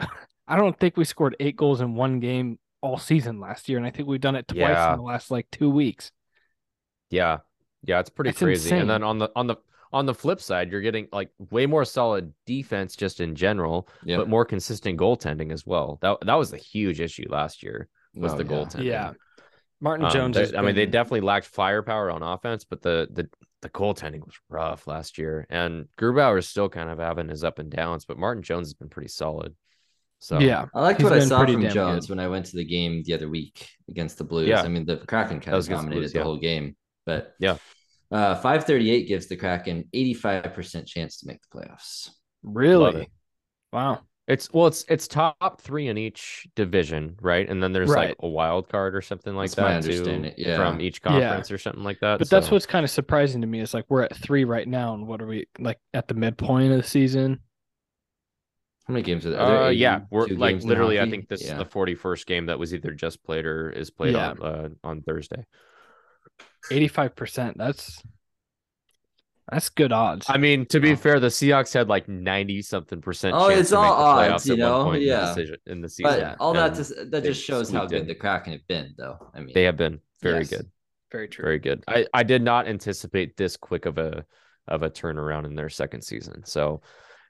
*laughs* I don't think we scored eight goals in one game all season last year, and I think we've done it twice Yeah. in the last like two weeks. Yeah, yeah, it's pretty It's crazy. insane. And then on the on the on the flip side, you're getting like way more solid defense just in general, Yep. but more consistent goaltending as well. That that was a huge issue last year was Oh, the yeah. goaltending. Yeah. Martin Um, Jones. they- has I mean, they definitely lacked firepower on offense, but the the the goaltending was rough last year. And Grubauer is still kind of having his up and downs, but Martin Jones has been pretty solid. So yeah. I liked what I saw from Jones good. when I went to the game the other week against the Blues. Yeah. I mean, the Kraken kind of against the dominated Blues, the yeah. whole game, but Yeah. uh, 538 gives the Kraken 85% chance to make the playoffs. Really? it. Wow. It's well, it's it's top three in each division, right? And then there's Right. like a wild card or something like That's my that too, yeah. from each Yeah. conference or something like that. But that's what's kind of surprising to me is like we're at three right now, and what are we like at the midpoint of the season? How many games are there? Are there Uh, yeah, we're like literally. I think this Yeah. is the 41st game that was either just played or is played Yeah. on uh, on Thursday. Eighty-five percent. That's that's good odds. I mean, to be Oh. fair, the Seahawks had like 90 something percent. Oh, it's all the odds, you know? point in the Yeah. decision- in the season. But all that and just that just shows how good in. the Kraken have been, though. I mean, They have been very Yes. good, Very true. very good. I I did not anticipate this quick of a of a turnaround in their second season. So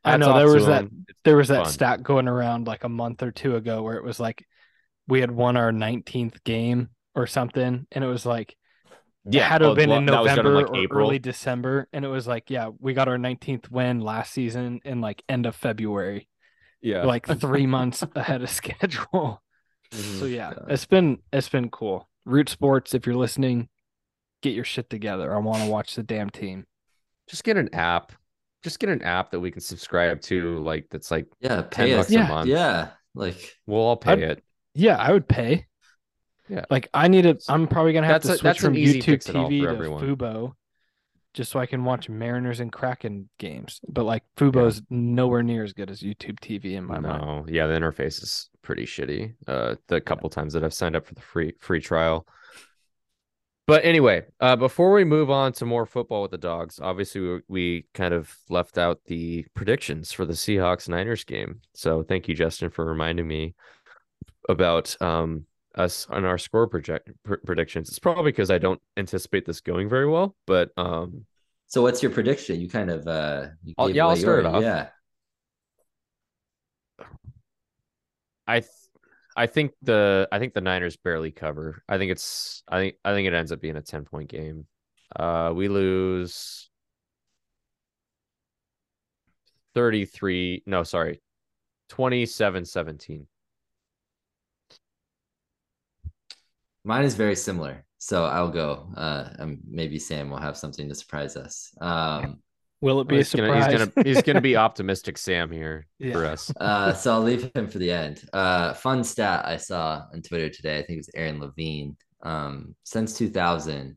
I know, there was that- There was that fun. stat going around like a month or two ago where it was like we had won our nineteenth game or something, and it was like yeah, it had to oh, have been well, in that was done November like or April. early December, and it was like, yeah, we got our nineteenth win last season in like end of February, Yeah, like *laughs* three months ahead of schedule. Mhm. So yeah, God. it's been it's been cool. Root Sports, if you're listening, get your shit together. I want to watch the damn team. just get an app. Just get an app that we can subscribe to. Like that's like yeah, 10 pay bucks us. a month. Yeah, like We'll all pay I'd- it. Yeah, I would pay. Yeah. Like I need to. I'm probably gonna have That's to a- switch that's from YouTube fix it all TV to everyone. Fubo, just so I can watch Mariners and Kraken games. But like Fubo's nowhere near as good as YouTube TV in my mind. No, yeah, the interface is pretty shitty. Uh, the couple times that I've signed up for the free free trial. But anyway, uh, before we move on to more football with the dogs, obviously we, we kind of left out the predictions for the Seahawks Niners game. So thank you, Justin, for reminding me about um us on our score project pr- predictions. It's probably because I don't anticipate this going very well, but um, so. What's your prediction? You kind of uh, you I'll- yeah, I'll start off. Yeah, I th- I think the I think the Niners barely cover. I think it's I think I think it ends up being a 10 point game. Uh we lose 33 no sorry 27 17 Mine is very similar. So I'll go. Uh, maybe Sam will have something to surprise us. Um, Will it be a he's gonna, he's gonna he's gonna be *laughs* optimistic Sam here Yeah. for us. *laughs* uh, so I'll leave him for the end. Uh, fun stat I saw on Twitter today. I think it was Aaron Levine. Um, since 2000,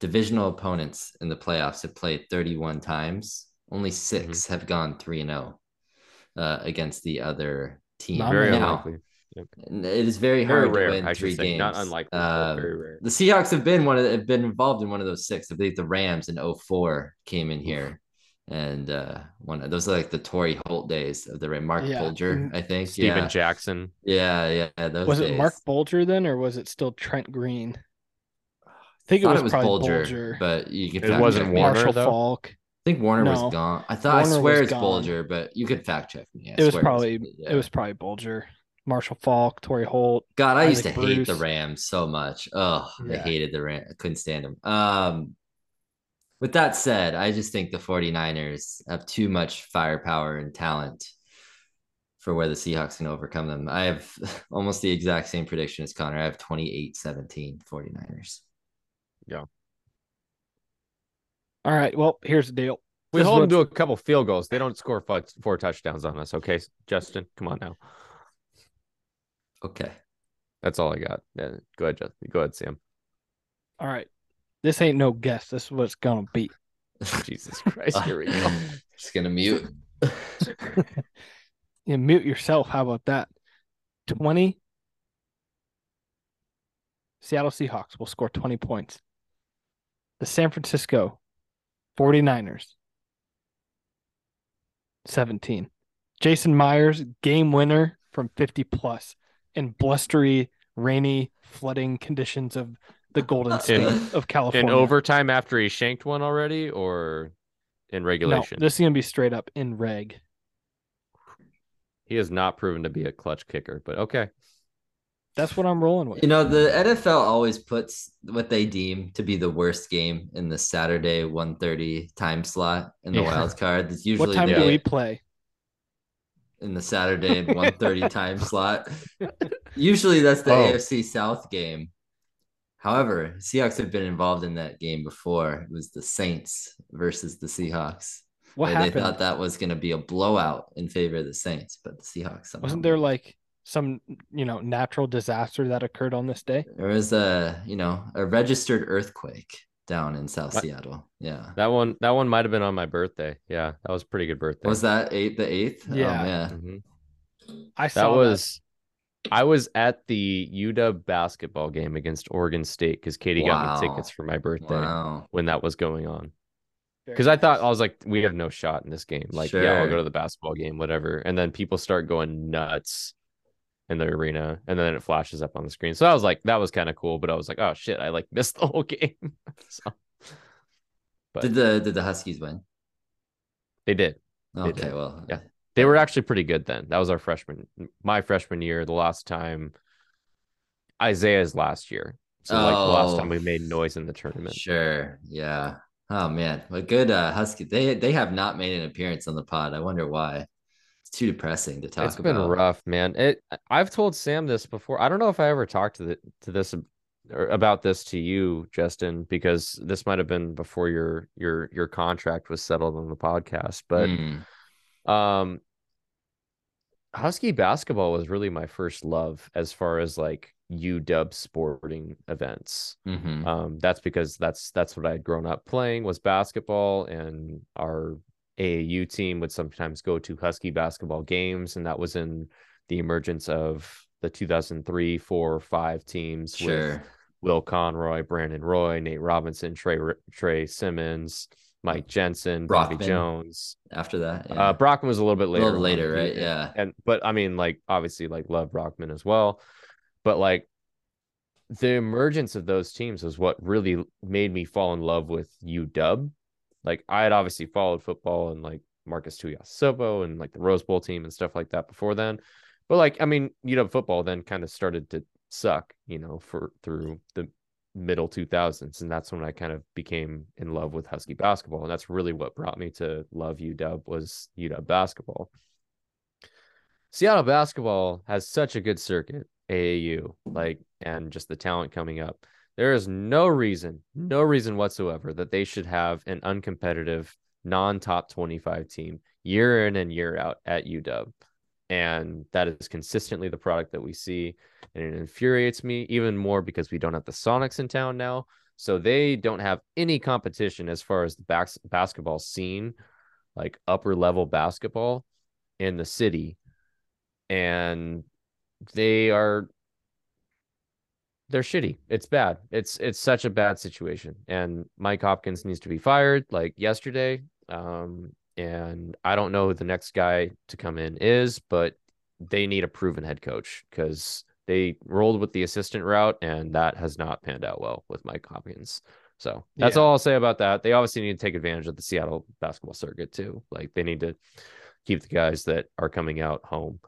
divisional opponents in the playoffs have played 31 times. Only 6 have gone three and zero uh, against the other team. Not Very many. Now, unlikely. It is very Very hard rare, to win I should three say. games. Not unlikely, but Um, very rare. The Seahawks have been one of the, have been involved in one of those six. I believe the Rams in 04 came in here. And uh one of those are like the Torry Holt days of the Ram- Marc Yeah. Bulger, I think. Steven yeah. Jackson. yeah, yeah, those was it. Marc Bulger then, or was it still Trent Green? I think Thought it was, probably Bulger. but you could It wasn't. Warner, Marshall though? Falk. I think Warner No. was gone. I thought Warner I swear was it's gone. Bulger, but you could fact check me. I It was swear probably yeah. it was probably Bulger, Marshall Faulk, Torry Holt. God, I used to Isaac hate the Rams so much. Oh, I hated the Rams. I couldn't stand them. Um, with that said, I just think the 49ers have too much firepower and talent for where the Seahawks can overcome them. I have *laughs* almost the exact same prediction as Connor. I have 28 17 49ers. Yeah. All right. Well, here's the deal. We This hold them to a couple field goals. They don't score four, four touchdowns on us. Okay, Justin, come on now. Okay. That's all I got. Yeah, go ahead, Justin. Go ahead, Sam. All right. This ain't no guess. This is what it's gonna be. *laughs* Jesus Christ, here we go. *laughs* Just going to mute. *laughs* You mute yourself. How about that? 20 Seattle Seahawks will score 20 points. The San Francisco 49ers 17. Jason Myers game winner from 50 plus in blustery, rainy, flooding conditions of the Golden State of California. In overtime after he shanked one already, or in no, regulation? this is gonna be straight up in reg. He has not proven to be a clutch kicker, but okay. That's what I'm rolling with. You know, the NFL always puts what they deem to be the worst game in the Saturday 1:30 time slot in the Yeah. wild card. It's usually What time the- do we play? In the Saturday and 1:30 *laughs* time slot. Usually that's the Oh. AFC South game. However, Seahawks have been involved in that game before. It was the Saints versus the Seahawks. What happened? They thought that was going to be a blowout in favor of the Saints, but the Seahawks. somehow Wasn't there like some you know natural disaster that occurred on this day? there was a you know a registered earthquake down in South What? Seattle? Yeah. That one, that one might have been on my birthday. Yeah, that was a pretty good birthday. Was that eight the eighth? Yeah. Oh, man. Mhm. I That saw was. I was at the UW basketball game against Oregon State because Katie got me tickets for my birthday Wow. when that was going on. Because I thought. I was like, we have no shot in this game. Like, yeah, I'll go to the basketball game, whatever. And then people start going nuts in the arena, and then it flashes up on the screen. So I was like, that was kind of cool. But I was like, oh shit, I like *laughs* missed the whole game. *laughs* so But- Did the did the Huskies win? they did. Okay, did. well, Yeah. They were actually pretty good then. That was our freshman, my freshman year. The last time Isaiah's last year. So like the last time Oh. we made noise in the tournament. Sure. Yeah. Oh man, but good uh Husky. They they have not made an appearance on the pod. I wonder why. It's too depressing to talk It's been about. rough, man. It. I've told Sam this before. I don't know if I ever talked to the to this or about this to you, Justin, because this might have been before your your your contract was settled on the podcast. But Mm, um, Husky basketball was really my first love as far as like UW sporting events. mhm. Um, that's because that's that's what I had grown up playing was basketball, and our AAU team would sometimes go to Husky basketball games, and that was in the emergence of the 2003, four, five teams with Sure. Will Conroy, Brandon Roy, Nate Robinson, Trey Trey Simmons, Mike Jensen, Bobby Brockman. Jones. After that. Uh, Brockman was a little bit a later. little later, He- right? Yeah. and but I mean, like obviously, like love Brockman as well, but like the emergence of those teams was what really made me fall in love with UW. Like I had obviously followed football and like Marques Tuiasosopo and like the Rose Bowl team and stuff like that before then, But like, I mean, you know, football then kind of started to suck, you know, for through the middle 2000s and that's when I kind of became in love with Husky basketball and that's really what brought me to love UW was UW basketball. Seattle basketball has such a good circuit, AAU, like and just the talent coming up. There is no reason, no reason whatsoever that they should have an uncompetitive non-top 25 team year in and year out at UW. And that is consistently the product that we see. And it infuriates me even more because we don't have the Sonics in town now. So they don't have any competition as far as the bas- basketball scene, like upper level basketball in the city. And they are they're shitty. It's bad. It's it's such a bad situation. And Mike Hopkins needs to be fired like yesterday. Um, and I don't know who the next guy to come in is, but they need a proven head coach because they rolled with the assistant route and that has not panned out well with Mike Hopkins. So that's Yeah. all I'll say about that. They obviously need to take advantage of the Seattle basketball circuit too. Like they need to keep the guys that are coming out home,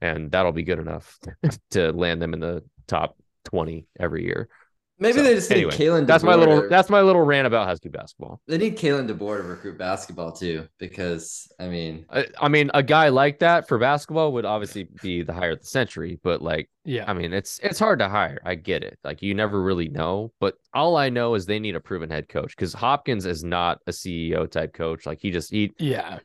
and that'll be good enough *laughs* to land them in the top 20 every year. Maybe So, they just need anyway, Kalen. That's my little to- that's my little rant about Husky basketball. They need Kalen DeBoer to recruit basketball too, because I mean, I, I mean, a guy like that for basketball would obviously be the hire of the century, but like, Yeah. I mean, it's it's hard to hire. I get it. Like, you never really know. But all I know is they need a proven head coach because Hopkins is not a CEO type coach. Like, he just he Yeah.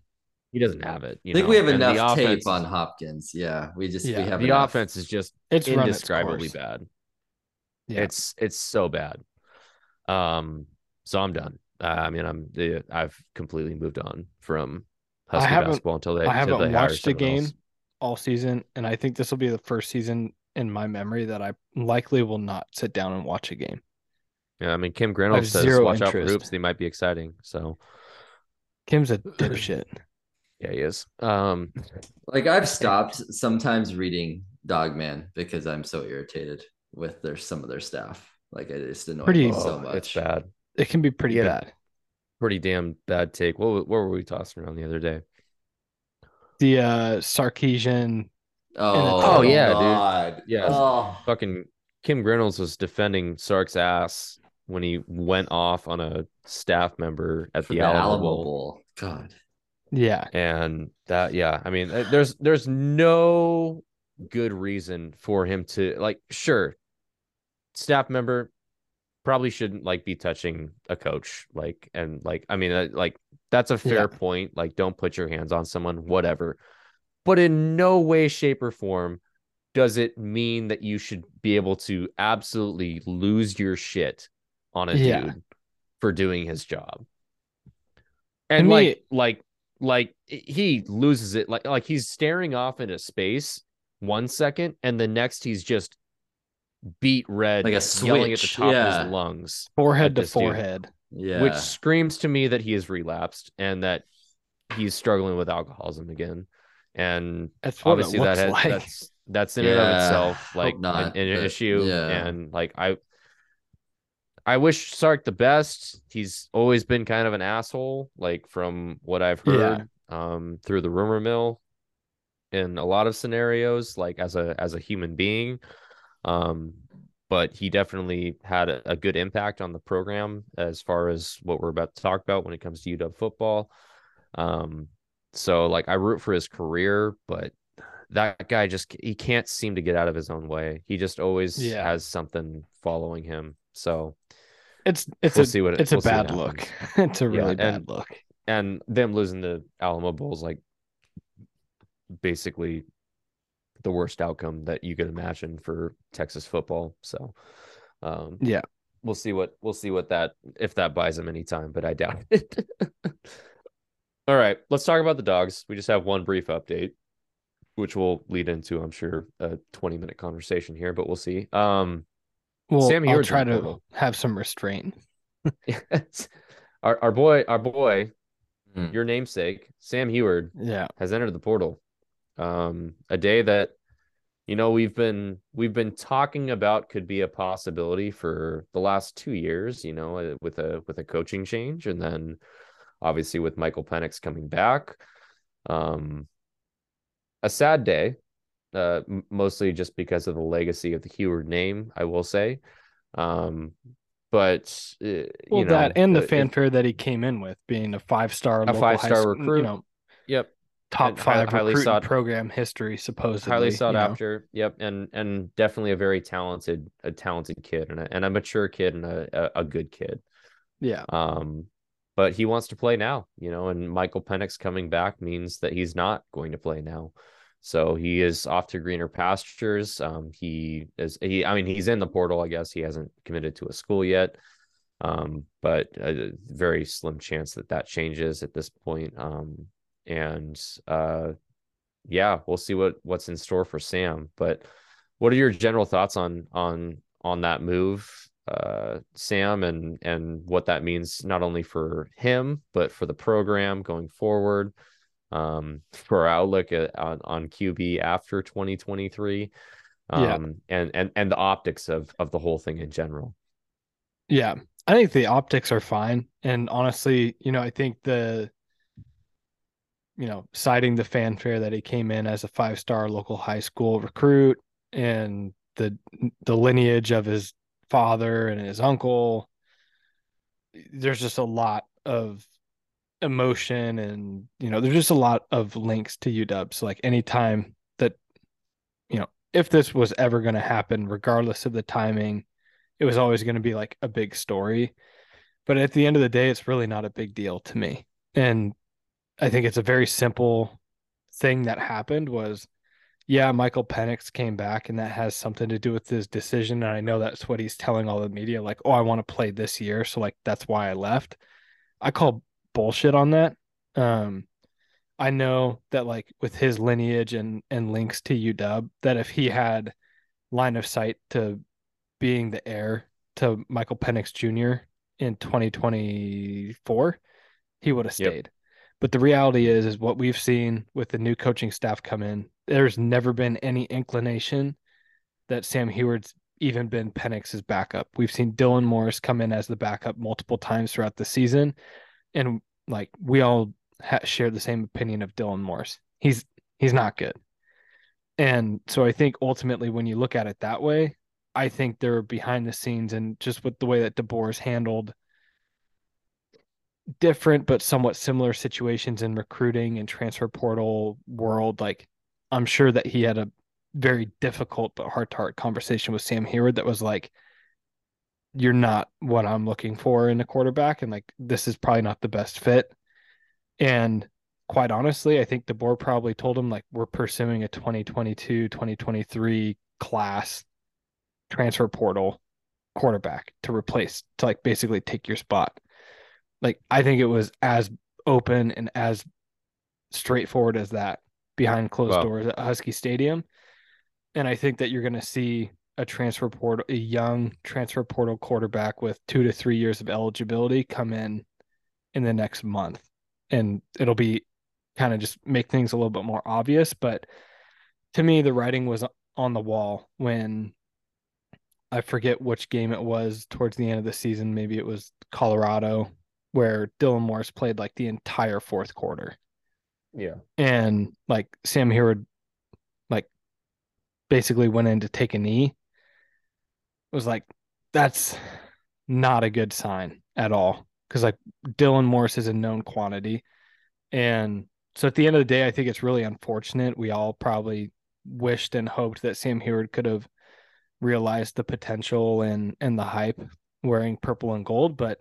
he doesn't have it. You I think know? we have And the enough offense- tape on Hopkins. Yeah, we just Yeah, we have The enough. offense is just It's run its indescribably bad. Yeah. It's it's so bad. Um, so I'm done. Uh, I mean, I'm the I've completely moved on from I Husky haven't- basketball until they I haven't they watched a game else. all season, and I think this will be the first season in my memory that I likely will not sit down and watch a game. Yeah, I mean, Kim Grinolds says zero watch out for interest. hoops. They might be exciting. So Kim's a *clears throat* dipshit. yeah, he is. Um, Like I've stopped sometimes reading Dawgman because I'm so irritated with their some of their staff. Like I just annoy Pretty- me so oh, much. it's bad. It can be pretty Yeah. bad. Pretty damn bad take. What what were we tossing around the other day? The uh Sarkisian Oh, Oh, yeah, dude. Yeah. Oh. Fucking Kim Grinolds was defending Sark's ass when he went off on a staff member at For the the Alamo, Alamo Bowl. Bowl. God. Yeah. and that yeah i mean there's there's no good reason for him to like sure staff member probably shouldn't like be touching a coach like and like i mean uh, like that's a fair Yeah. point like don't put your hands on someone whatever but in no way shape or form does it mean that you should be able to absolutely lose your shit on a Yeah. dude for doing his job and like like like he loses it like like he's staring off into space one second and the next he's just beat red Like a yelling at the switch, top of his lungs Forehead to this dude. forehead. Yeah. which screams to me that he has relapsed and that he's struggling with alcoholism again and That's what obviously it that looks had, like. that's that's in and of itself like an, not, an but issue yeah. and like i i wish sark the best he's always been kind of an asshole like from what i've Yeah. heard um through the rumor mill in a lot of scenarios like as a as a human being um but he definitely had a, a good impact on the program as far as what we're about to talk about when it comes to UW football. Um, so like I root for his career, but that guy just he can't seem to get out of his own way. He just always Yeah. has something following him. So It's it's we'll a see what it- it's a we'll what bad look. *laughs* it's a really Yeah, bad and- look. and them losing the Alamo Bowls like basically the worst outcome that you could imagine for Texas football. So um Yeah. we'll see what we'll see what that if that buys him any time, but I doubt *laughs* it. All right, let's talk about the dogs. We just have one brief update, which will lead into, I'm sure, a 20 minute conversation here, but we'll see. Um Well, Sam I'll Huard's try to portal. have some restraint. *laughs* our our boy, our boy, Hmm. your namesake, Sam Huard, Yeah. has entered the portal. Um, a day that you know we've been we've been talking about could be a possibility for the last two years. You know, uh, with a with a coaching change, and then obviously with Michael Penix coming back. Um, a sad day uh, mostly just because of the legacy of the Huard name. I will say, um, but uh, well, you know, that and the if- fanfare that he came in with, being a five star, A five-star recruit. you know, Yep, top five highly recruiting sought- program history, supposedly. highly sought you know. after. Yep, and and definitely a very talented, a talented kid, and a, and a mature kid, and a, a, a good kid. Yeah, Um, but he wants to play now, you know, and Michael Penix coming back means that he's not going to play now. So he is off to greener pastures. Um, he is he I mean he's in the portal, I guess. He hasn't committed to a school yet. Um, but a very slim chance that that changes at this point. Um, and uh yeah, we'll see what what's in store for Sam. But what are your general thoughts on on on that move, uh, Sam, and and what that means not only for him but for the program going forward, um, for our outlook at, on on QB after 2023, um, Yeah. and and and the optics of of the whole thing in general. yeah. I think the optics are fine, and honestly, you know, I think the, you know, citing the fanfare that he came in as a five star local high school recruit, and the the lineage of his father and his uncle. There's just a lot of emotion and you know there's just a lot of links to UW. So like anytime that you know if this was ever going to happen, regardless of the timing, it was always going to be like a big story. But at the end of the day, it's really not a big deal to me. And I think it's a very simple thing that happened was yeah, Michael Penix came back and that has something to do with his decision. And I know that's what he's telling all the media, like, oh, I want to play this year. So like that's why I left. I call bullshit on that. Um I know that like with his lineage and and links to UW, that if he had line of sight to being the heir to Michael Penix Jr. in 2024, he would have Yep. But the reality is, is what we've seen with the new coaching staff come in. There's never been any inclination that Sam Huard's even been Penix's backup. We've seen Dylan Morris come in as the backup multiple times throughout the season, and like we all ha- share the same opinion of Dylan Morris. He's he's not good, and so I think ultimately when you look at it that way, I think they're behind the scenes and just with the way that DeBoer's handled different but somewhat similar situations in recruiting and transfer portal world. Like I'm sure that he had a very difficult but heart to heart conversation with Sam Huard that was like, You're not what I'm looking for in a quarterback, and like this is probably not the best fit. And quite honestly, I think DeBoer probably told him like we're pursuing a 2022, 2023 class transfer portal quarterback to replace to like basically take your spot. Like I think it was as open and as straightforward as that behind closed Wow. doors at Husky Stadium. And I think that you're going to see a transfer portal, a young transfer portal quarterback with two to three years of eligibility come in in the next month. And it'll be kind of just make things a little bit more obvious. But to me, the writing was on the wall when I forget which game it was towards the end of the season. Maybe it was Colorado, where Dylan Morris played like the entire fourth quarter. Yeah. And like Sam Huard, like basically went in to take a knee. It was like, that's not a good sign at all. Cause like Dylan Morris is a known quantity. And so at the end of the day, I think it's really unfortunate. We all probably wished and hoped that Sam Huard could have realized the potential and and the hype wearing purple and gold. But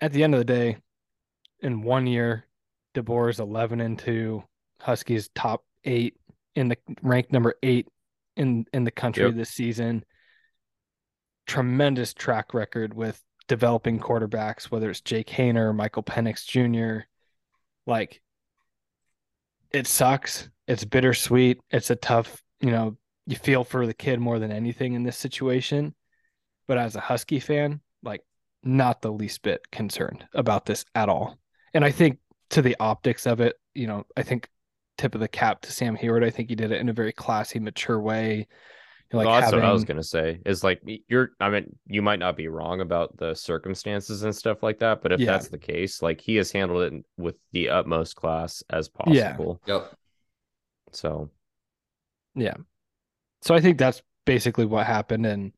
at the end of the day, in one year, DeBoer is eleven and two, Huskies top eight in the ranked number eight in in the country Yep. this season. Tremendous track record with developing quarterbacks, whether it's Jake Haener, Michael Penix Jr. Like it sucks. It's bittersweet. It's a tough, you know, you feel for the kid more than anything in this situation. But as a Husky fan, like not the least bit concerned about this at all. And I think to the optics of it, you know, I think tip of the cap to Sam Huard. I think he did it in a very classy, mature way. Like well, that's what I was gonna say. Is like you're. I mean, you might not be wrong about the circumstances and stuff like that, but if Yeah. that's the case, like he has handled it with the utmost class as Yeah. possible. Yep. So, Yeah. So I think that's basically what happened and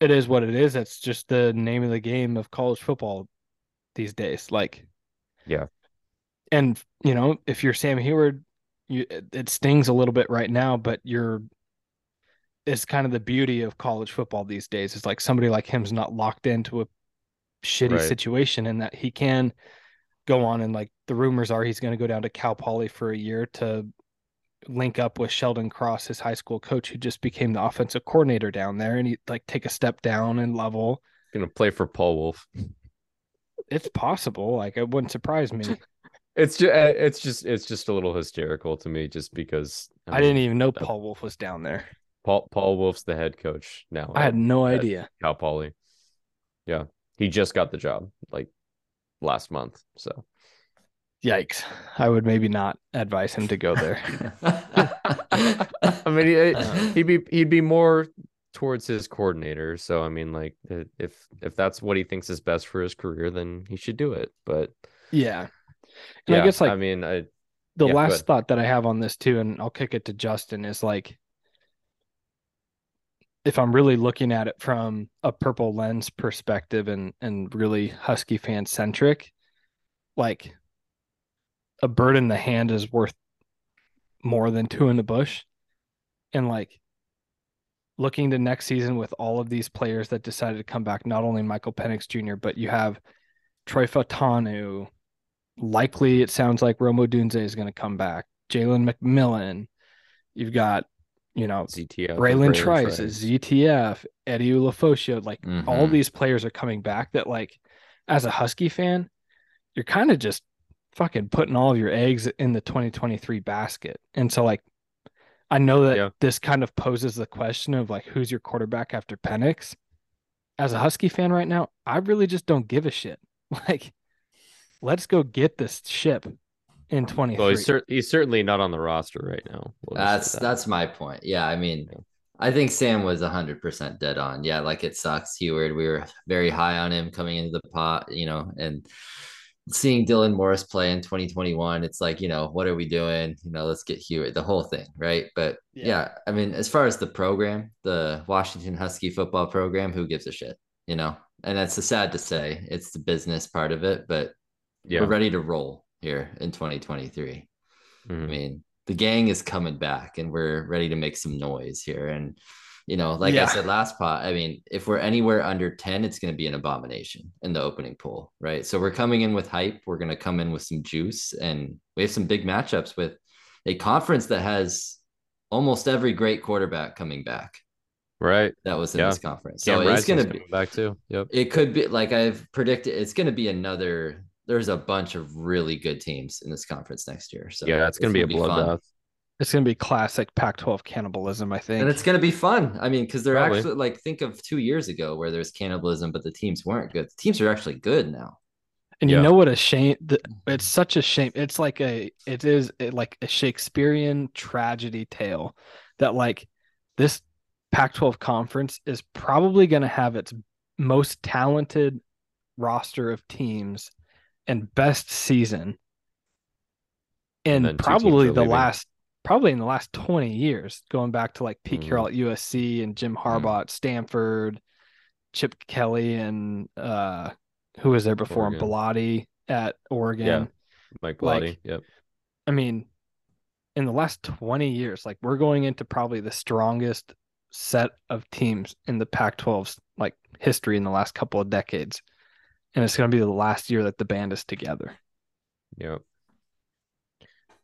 it is what it is. That's just the name of the game of college football these days. Like Yeah. And you know, if you're Sam Huard, you it- it stings a little bit right now, but you're it's kind of the beauty of college football these days. It's like somebody like him's not locked into a shitty Right. situation and that he can go on and like the rumors are he's going to go down to Cal Poly for a year to link up with Sheldon Cross, his high school coach, who just became the offensive coordinator down there, and he like take a step down and level. Gonna play for Paul Wulff. It's possible. Like it wouldn't surprise me. *laughs* It's just eh, it's just it's just a little hysterical to me, just because I didn't um, even know that- Paul Wulff was down there. Paul Paul Wulff's the head coach now. I had no idea. Cal Poly. Yeah, he just got the job like last month. So Yikes! I would maybe not advise him to go there. *laughs* *laughs* I mean, he, Uh, he'd be he'd be more towards his coordinator. So I mean, like if if that's what he thinks is best for his career, then he should do it. But yeah, and yeah, I guess like I mean, I the yeah, last thought that I have on this too, and I'll kick it to Justin, is like if I'm really looking at it from a purple lens perspective and and really Husky fan centric, like a bird in the hand is worth more than two in the bush. And like looking to next season with all of these players that decided to come back, not only Michael Penix Jr., but you have Troy Fautanu, likely it sounds like Rome Odunze is going to come back. Jalen McMillan. You've got, you know, ZTF, Bralen Trice, ZTF, Eddie Ulofoshio. Like all Mhm. these players are coming back that like as a Husky fan, you're kind of just fucking putting all of your eggs in the 2023 basket. And so like I know that Yeah. this kind of poses the question of like who's your quarterback after Penix. As a Husky fan right now, I really just don't give a shit. *laughs* Like let's go get this ship in 23. Well, he's, cer- he's certainly not on the roster right now. We'll That's that. that's my point. Yeah, I mean, Yeah. I think Sam was hundred percent dead on. Yeah, like it sucks. Huard, we were very high on him coming into the pot, you know, and seeing Dylan Morris play in 2021, it's like, you know, what are we doing? You know, let's get Huard, the whole thing, right? But Yeah. yeah, I mean, as far as the program, the Washington Husky football program, who gives a shit, you know? And that's sad to say. It's the business part of it, but yeah. we're ready to roll here in 2023. I Mhm. mean, the gang is coming back and we're ready to make some noise here. And, you know, like Yeah. I said last pot, I mean, if we're anywhere under 10, it's going to be an abomination in the opening pool, right? So we're coming in with hype. We're going to come in with some juice and we have some big matchups with a conference that has almost every great quarterback coming back Right. that was in Yeah. this conference. So Cam it's going to be, back too. Yep. it could be like I've predicted, it's going to be another. There's a bunch of really good teams in this conference next year. So yeah, it's gonna be a bloodbath. It's gonna be classic Pac-12 cannibalism, I think. And it's going to be fun. I mean, because they're Probably. actually like, think of two years ago where there's cannibalism, but the teams weren't good. The teams are actually good now. And you know what a shame the, mm-hmm. it's such a shame. It's like a it is a- like a Shakespearean tragedy tale that like this Pac-12 conference is probably going to have its most talented roster of teams and best season And in then probably the leaving. last probably in the last 20 years going back to like Pete Mhm. Carroll at USC and Jim Harbaugh at Stanford, Chip Kelly and uh who was there before him? Oregon. Bellotti at Oregon. Yeah. Mike Like- Yep. I mean, in the last 20 years, like we're going into probably the strongest set of teams in the Pac-12's like history in the last couple of decades. And it's going to be the last year that the band is together. Yep.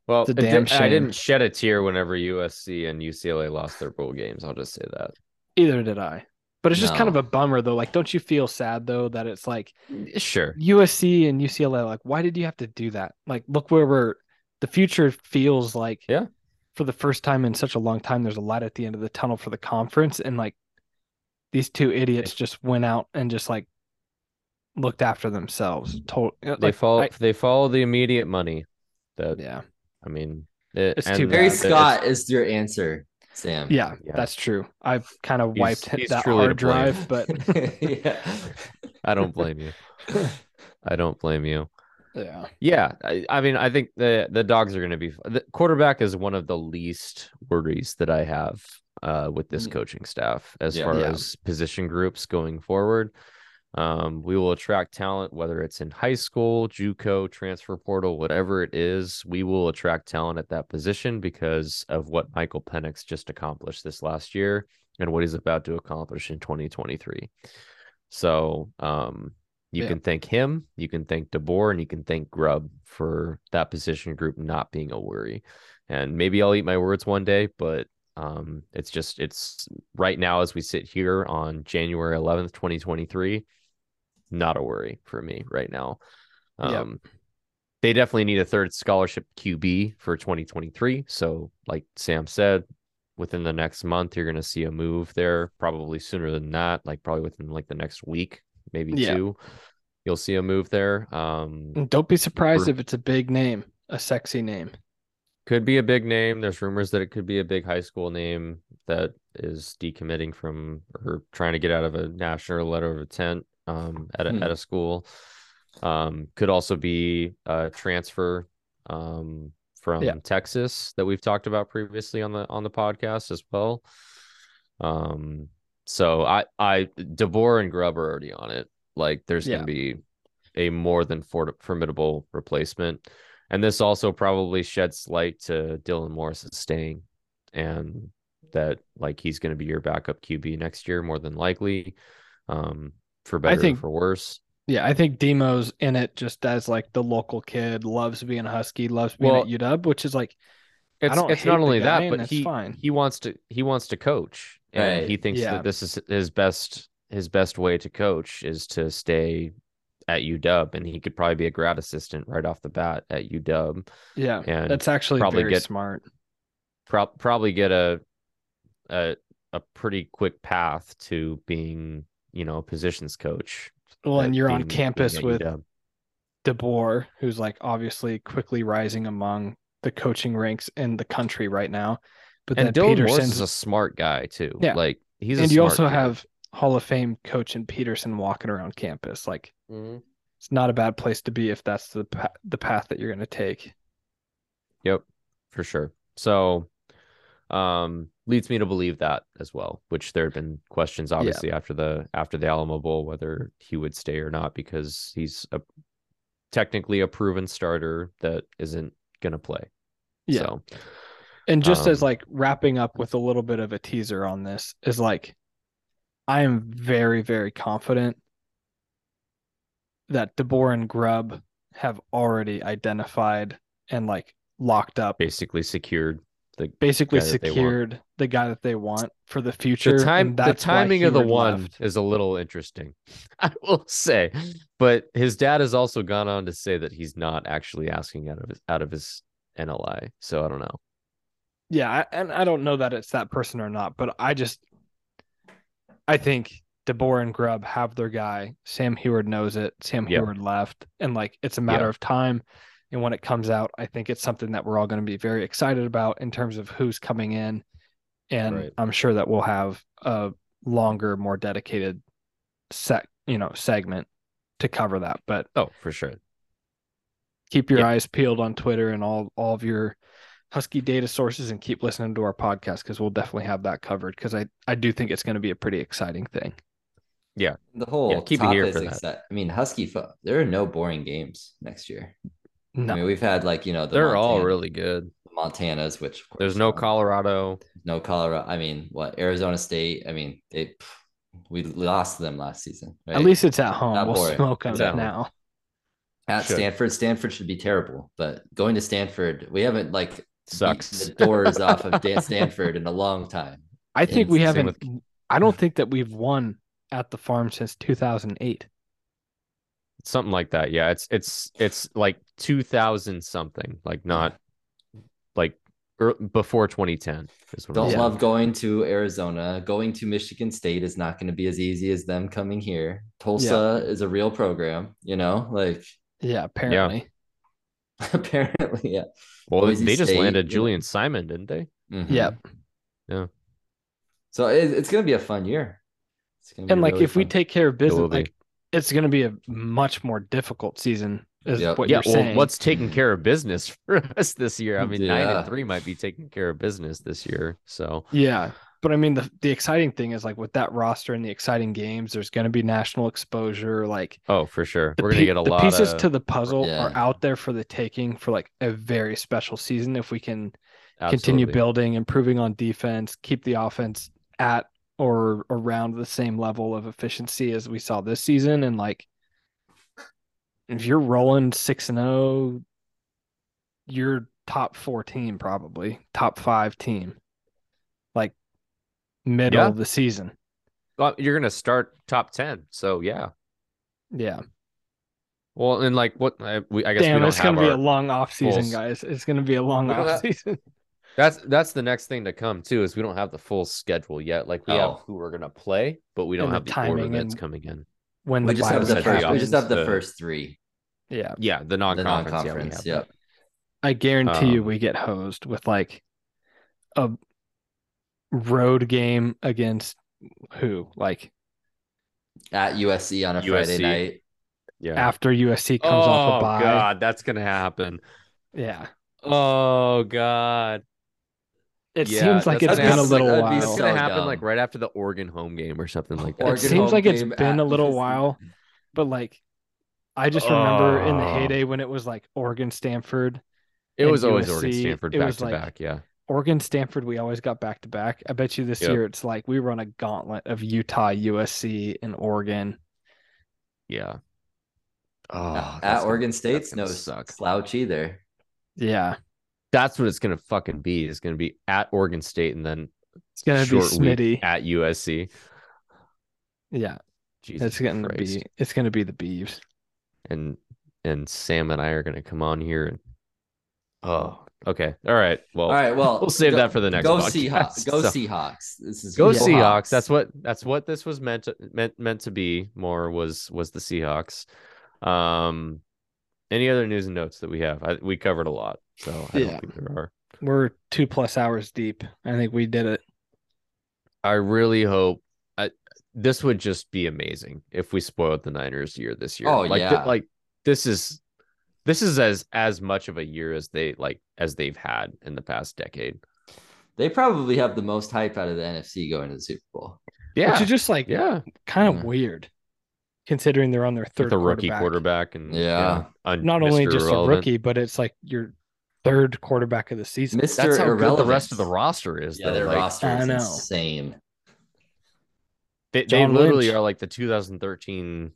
Well, It's a it did- damn I didn't shed a tear whenever USC and UCLA lost their bowl games. I'll just say that. Either did I. But it's just kind of a bummer though. Like, don't you feel sad though that it's like Sure. USC and UCLA, like, why did you have to do that? Like, look where we're the future feels like Yeah. for the first time in such a long time, there's a light at the end of the tunnel for the conference. And like these two idiots just went out and just like looked after themselves. Told uh, They like, follow. I- they follow the immediate money. That yeah. I mean, it, It's and too Larry bad. it's- Scott is your answer, Sam. Yeah, Yeah. that's true. I've kind of wiped he's that hard drive, but *laughs* yeah. I don't blame you. I don't blame you. Yeah. Yeah, I, I mean, I think the the dogs are going to be the quarterback is one of the least worries that I have uh, with this Mm. coaching staff as Yeah. far Yeah. as position groups going forward. Um, we will attract talent, whether it's in high school, JUCO, transfer portal, whatever it is. We will attract talent at that position because of what Michael Penix just accomplished this last year and what he's about to accomplish in 2023. So, um, you Yeah. can thank him, you can thank DeBoer, and you can thank Grubb for that position group not being a worry. And maybe I'll eat my words one day, but um, it's just it's right now as we sit here on January 11th, 2023, not a worry for me right now. Yep. Um, they definitely need a third scholarship QB for 2023. So, like Sam said, within the next month, you're going to see a move there. Probably sooner than that, like probably within like the next week, maybe Yeah. two. You'll see a move there. Um, don't be surprised if it's a big name, a sexy name. could be a big name. There's rumors that it could be a big high school name that is decommitting from or trying to get out of a national letter of intent um, at a, Hmm. at a school. Um, could also be a transfer um, from Yeah. Texas that we've talked about previously on the on the podcast as well. Um, so I I DeBoer and Grubb are already on it. Like there's Yeah. gonna be a more than for- formidable replacement. And this also probably sheds light to Dylan Morris staying and that like he's to be your backup QB next year, more than likely, um, for better think- or for worse. Yeah, I think Demo's in it just as like the local kid, loves being a Husky, loves being Well, at UW, which is like It's don't it's not only that, but that's he fine. he wants to he wants to coach, and Right. he thinks Yeah. that this is his best his best way to coach is to stay at UW, and he could probably be a grad assistant right off the bat at UW. yeah, And that's actually probably very get- smart. Pro- probably get a a a pretty quick path to being you know positions coach. Well, and you're on being- being campus with UW. DeBoer, who's like obviously quickly rising among the coaching ranks in the country right now. But and then Dylan Morris Petersen's is a smart guy too. Yeah. like he's a and you also kid. have Hall of Fame coach and Petersen walking around campus. Like Mhm. it's not a bad place to be if that's the pa- the path that you're going to take. Yep, for sure. So, um, leads me to believe that as well. Which there have been questions, obviously, after the after the Alamo Bowl, whether he would stay or not, because he's a technically a proven starter that isn't gonna play. Yeah. So, And just as Um, like wrapping up with a little bit of a teaser on this is like I am very very confident that DeBoer and Grubb have already identified and like locked up basically secured the basically guy that they want. secured the guy that they want for the future the time the timing of the one left. is a little interesting *laughs* i will say but his dad has also gone on to say that he's not actually asking out of his out of his nli so i don't know Yeah, I- and I don't know that it's that person or not, but I just I think DeBoer and Grubb have their guy. Sam Huard knows it. Sam Yep. Huard left, and like it's a matter Yeah. of time. And when it comes out, I think it's something that we're all going to be very excited about in terms of who's coming in, and Right. I'm sure that we'll have a longer, more dedicated set, you know, segment to cover that. But oh for sure keep your Yeah. eyes peeled on Twitter and all all of your Husky data sources and keep listening to our podcast because we'll definitely have that covered because I I do think it's going to be a pretty exciting thing. Yeah. The whole Yeah, keep it top here is for that. exci- I mean, Husky. Fo- there are no boring games next year. No, I mean, we've had like you know the they're all really good Montanas, which of course, there's no um, colorado no Colorado. I mean, what Arizona State? I mean, they we lost them last season. Right? at least it's at home. Not We'll boring. smoke them It's at home. now. at should. Stanford. Stanford should be terrible, but going to Stanford, we haven't like beat sucks the doors off of Dan Stanford in a long time. I think we haven't. with- I don't think that we've won at the farm since 2008. Something like that yeah it's it's it's like 2000 something like not like er, before 2010 is what Don't I'm saying. love going to Arizona. Going to Michigan State is not going to be as easy as them coming here. Tulsa is a real program, you know, like Yeah, apparently. *laughs* apparently, yeah. well Boise they just State, landed you know. julian simon didn't they Mhm. Yep. Yeah. So it, it's going to be a fun year. It's gonna be And like really if we take care of business, like it's going to be a much more difficult season is Yep. what yeah, you're well, saying. what's taking care of business *laughs* for us this year? I mean, nine and three might be taking care of business this year. So Yeah. But I mean the the exciting thing is like with that roster and the exciting games, there's gonna be national exposure. Like oh, for sure, we're gonna get a the lot pieces of to the puzzle Yeah. are out there for the taking for like a very special season if we can continue building, improving on defense, keep the offense at or around the same level of efficiency as we saw this season. And like, if you're rolling six and zero, you're top four team probably top five team, like middle Yeah. of the season. Well, you're gonna start top ten. So yeah. Yeah, Well, and like what I, we, I guess damn, it's gonna be our- a long off season, guys. It's gonna be a long off season. That's that's the next thing to come too. Is we don't have the full schedule yet. Like we have Oh. who we're gonna play, but we don't And have the, order timing that's coming in. When We just have the essentially first. We just have the to- first three. yeah, Yeah, the The non-conference. non-conference. yeah, Yep. I guarantee you Um, we get hosed with like a road game against who? Like At USC on a Friday night. Yeah. after USC comes off a oh bye. God, that's gonna happen. Yeah. Oh God. It Yeah, seems like it's gonna been a little like, that'd be It's so gonna happen dumb. like right after the Oregon home game or something like that. It Oregon seems like it's been at a little *laughs* while, but like I just remember in the heyday when it was like Oregon Stanford. It was always Oregon Stanford back was to like- back. Yeah. Oregon Stanford, we always got back to back. I bet you this Yep. year it's like we run a gauntlet of Utah, USC, and Oregon. Yeah. Oh, At that's gonna- Oregon State's no suck. slouch either. Yeah. That's what it's gonna fucking be. It's gonna be at Oregon State and then It's gonna be short week Smitty. at USC. Yeah. Jesus It's gonna Christ. be it's gonna be the Beavs. and and Sam and I are gonna come on here and oh okay all right well All right, well, we'll save go- that for the next Go podcast. Seahawks. Go So- Seahawks. This is go Yeah. Seahawks that's what that's what this was meant to meant meant to be more was was the Seahawks um any other news and notes that we have I, we covered a lot so I Yeah. don't think there are We're two plus hours deep. I think we did it. I really hope I, this would just be amazing if we spoiled the Niners year this year. Oh, like, yeah. like this is this is as as much of a year as they like as they've had in the past decade. They probably have the most hype out of the NFC going to the Super Bowl. Yeah, Which is just like yeah. kind of Yeah. weird considering they're on their third the rookie quarterback. quarterback and Yeah. un- Not only just Irrelevant. a rookie, but it's like your third quarterback of the season. Mr. That's how good the rest of the roster is. Yeah, though. their Like, roster is know. insane. They, they literally Lynch. are like the 2013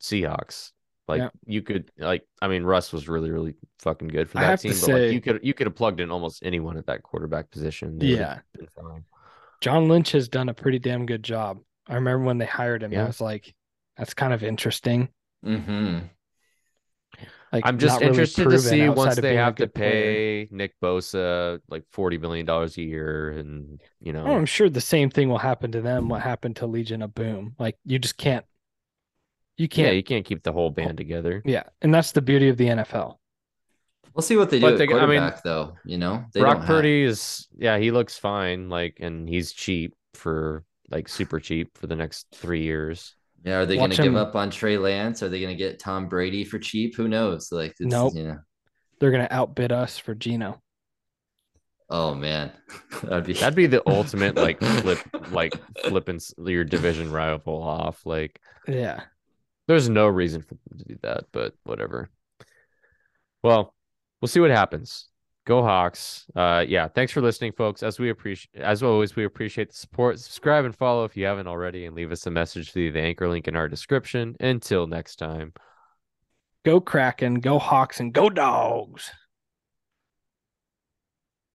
Seahawks. Like Yeah. you could like I mean Russ was really really fucking good for that team, but say- like you could you could have plugged in almost anyone at that quarterback position. They Yeah. John Lynch has done a pretty damn good job. I remember when they hired him, Yeah. I was like, that's kind of interesting. Mm-hmm. Like I'm just not really interested to see once they have to good player. pay Nick Bosa like forty million dollars a year, and you know, Oh, I'm sure the same thing will happen to them. What happened to Legion of Boom? Like you just can't. You can't. yeah, you can't keep the whole band together. Yeah, and that's the beauty of the NFL. We'll see what they do But at they- I mean, though. You know, they Brock don't have- Purdy is yeah, he looks fine, like, and he's cheap for like super cheap for the next three years. Yeah, are they going to give up on Trey Lance? Are they going to get Tom Brady for cheap? Who knows? Like, it's, Nope. You know, They're gonna outbid us for Geno. oh man, *laughs* that'd be That'd be the ultimate like *laughs* flip, like flipping your division rival off. Like, Yeah. there's no reason for them to do that, but whatever. Well, we'll see what happens. Go Hawks. Uh yeah, thanks for listening, folks. As we appreciate as always, we appreciate the support. Subscribe and follow if you haven't already, and leave us a message through the anchor link in our description. Until next time. Go Kraken, go Hawks, and go Dogs.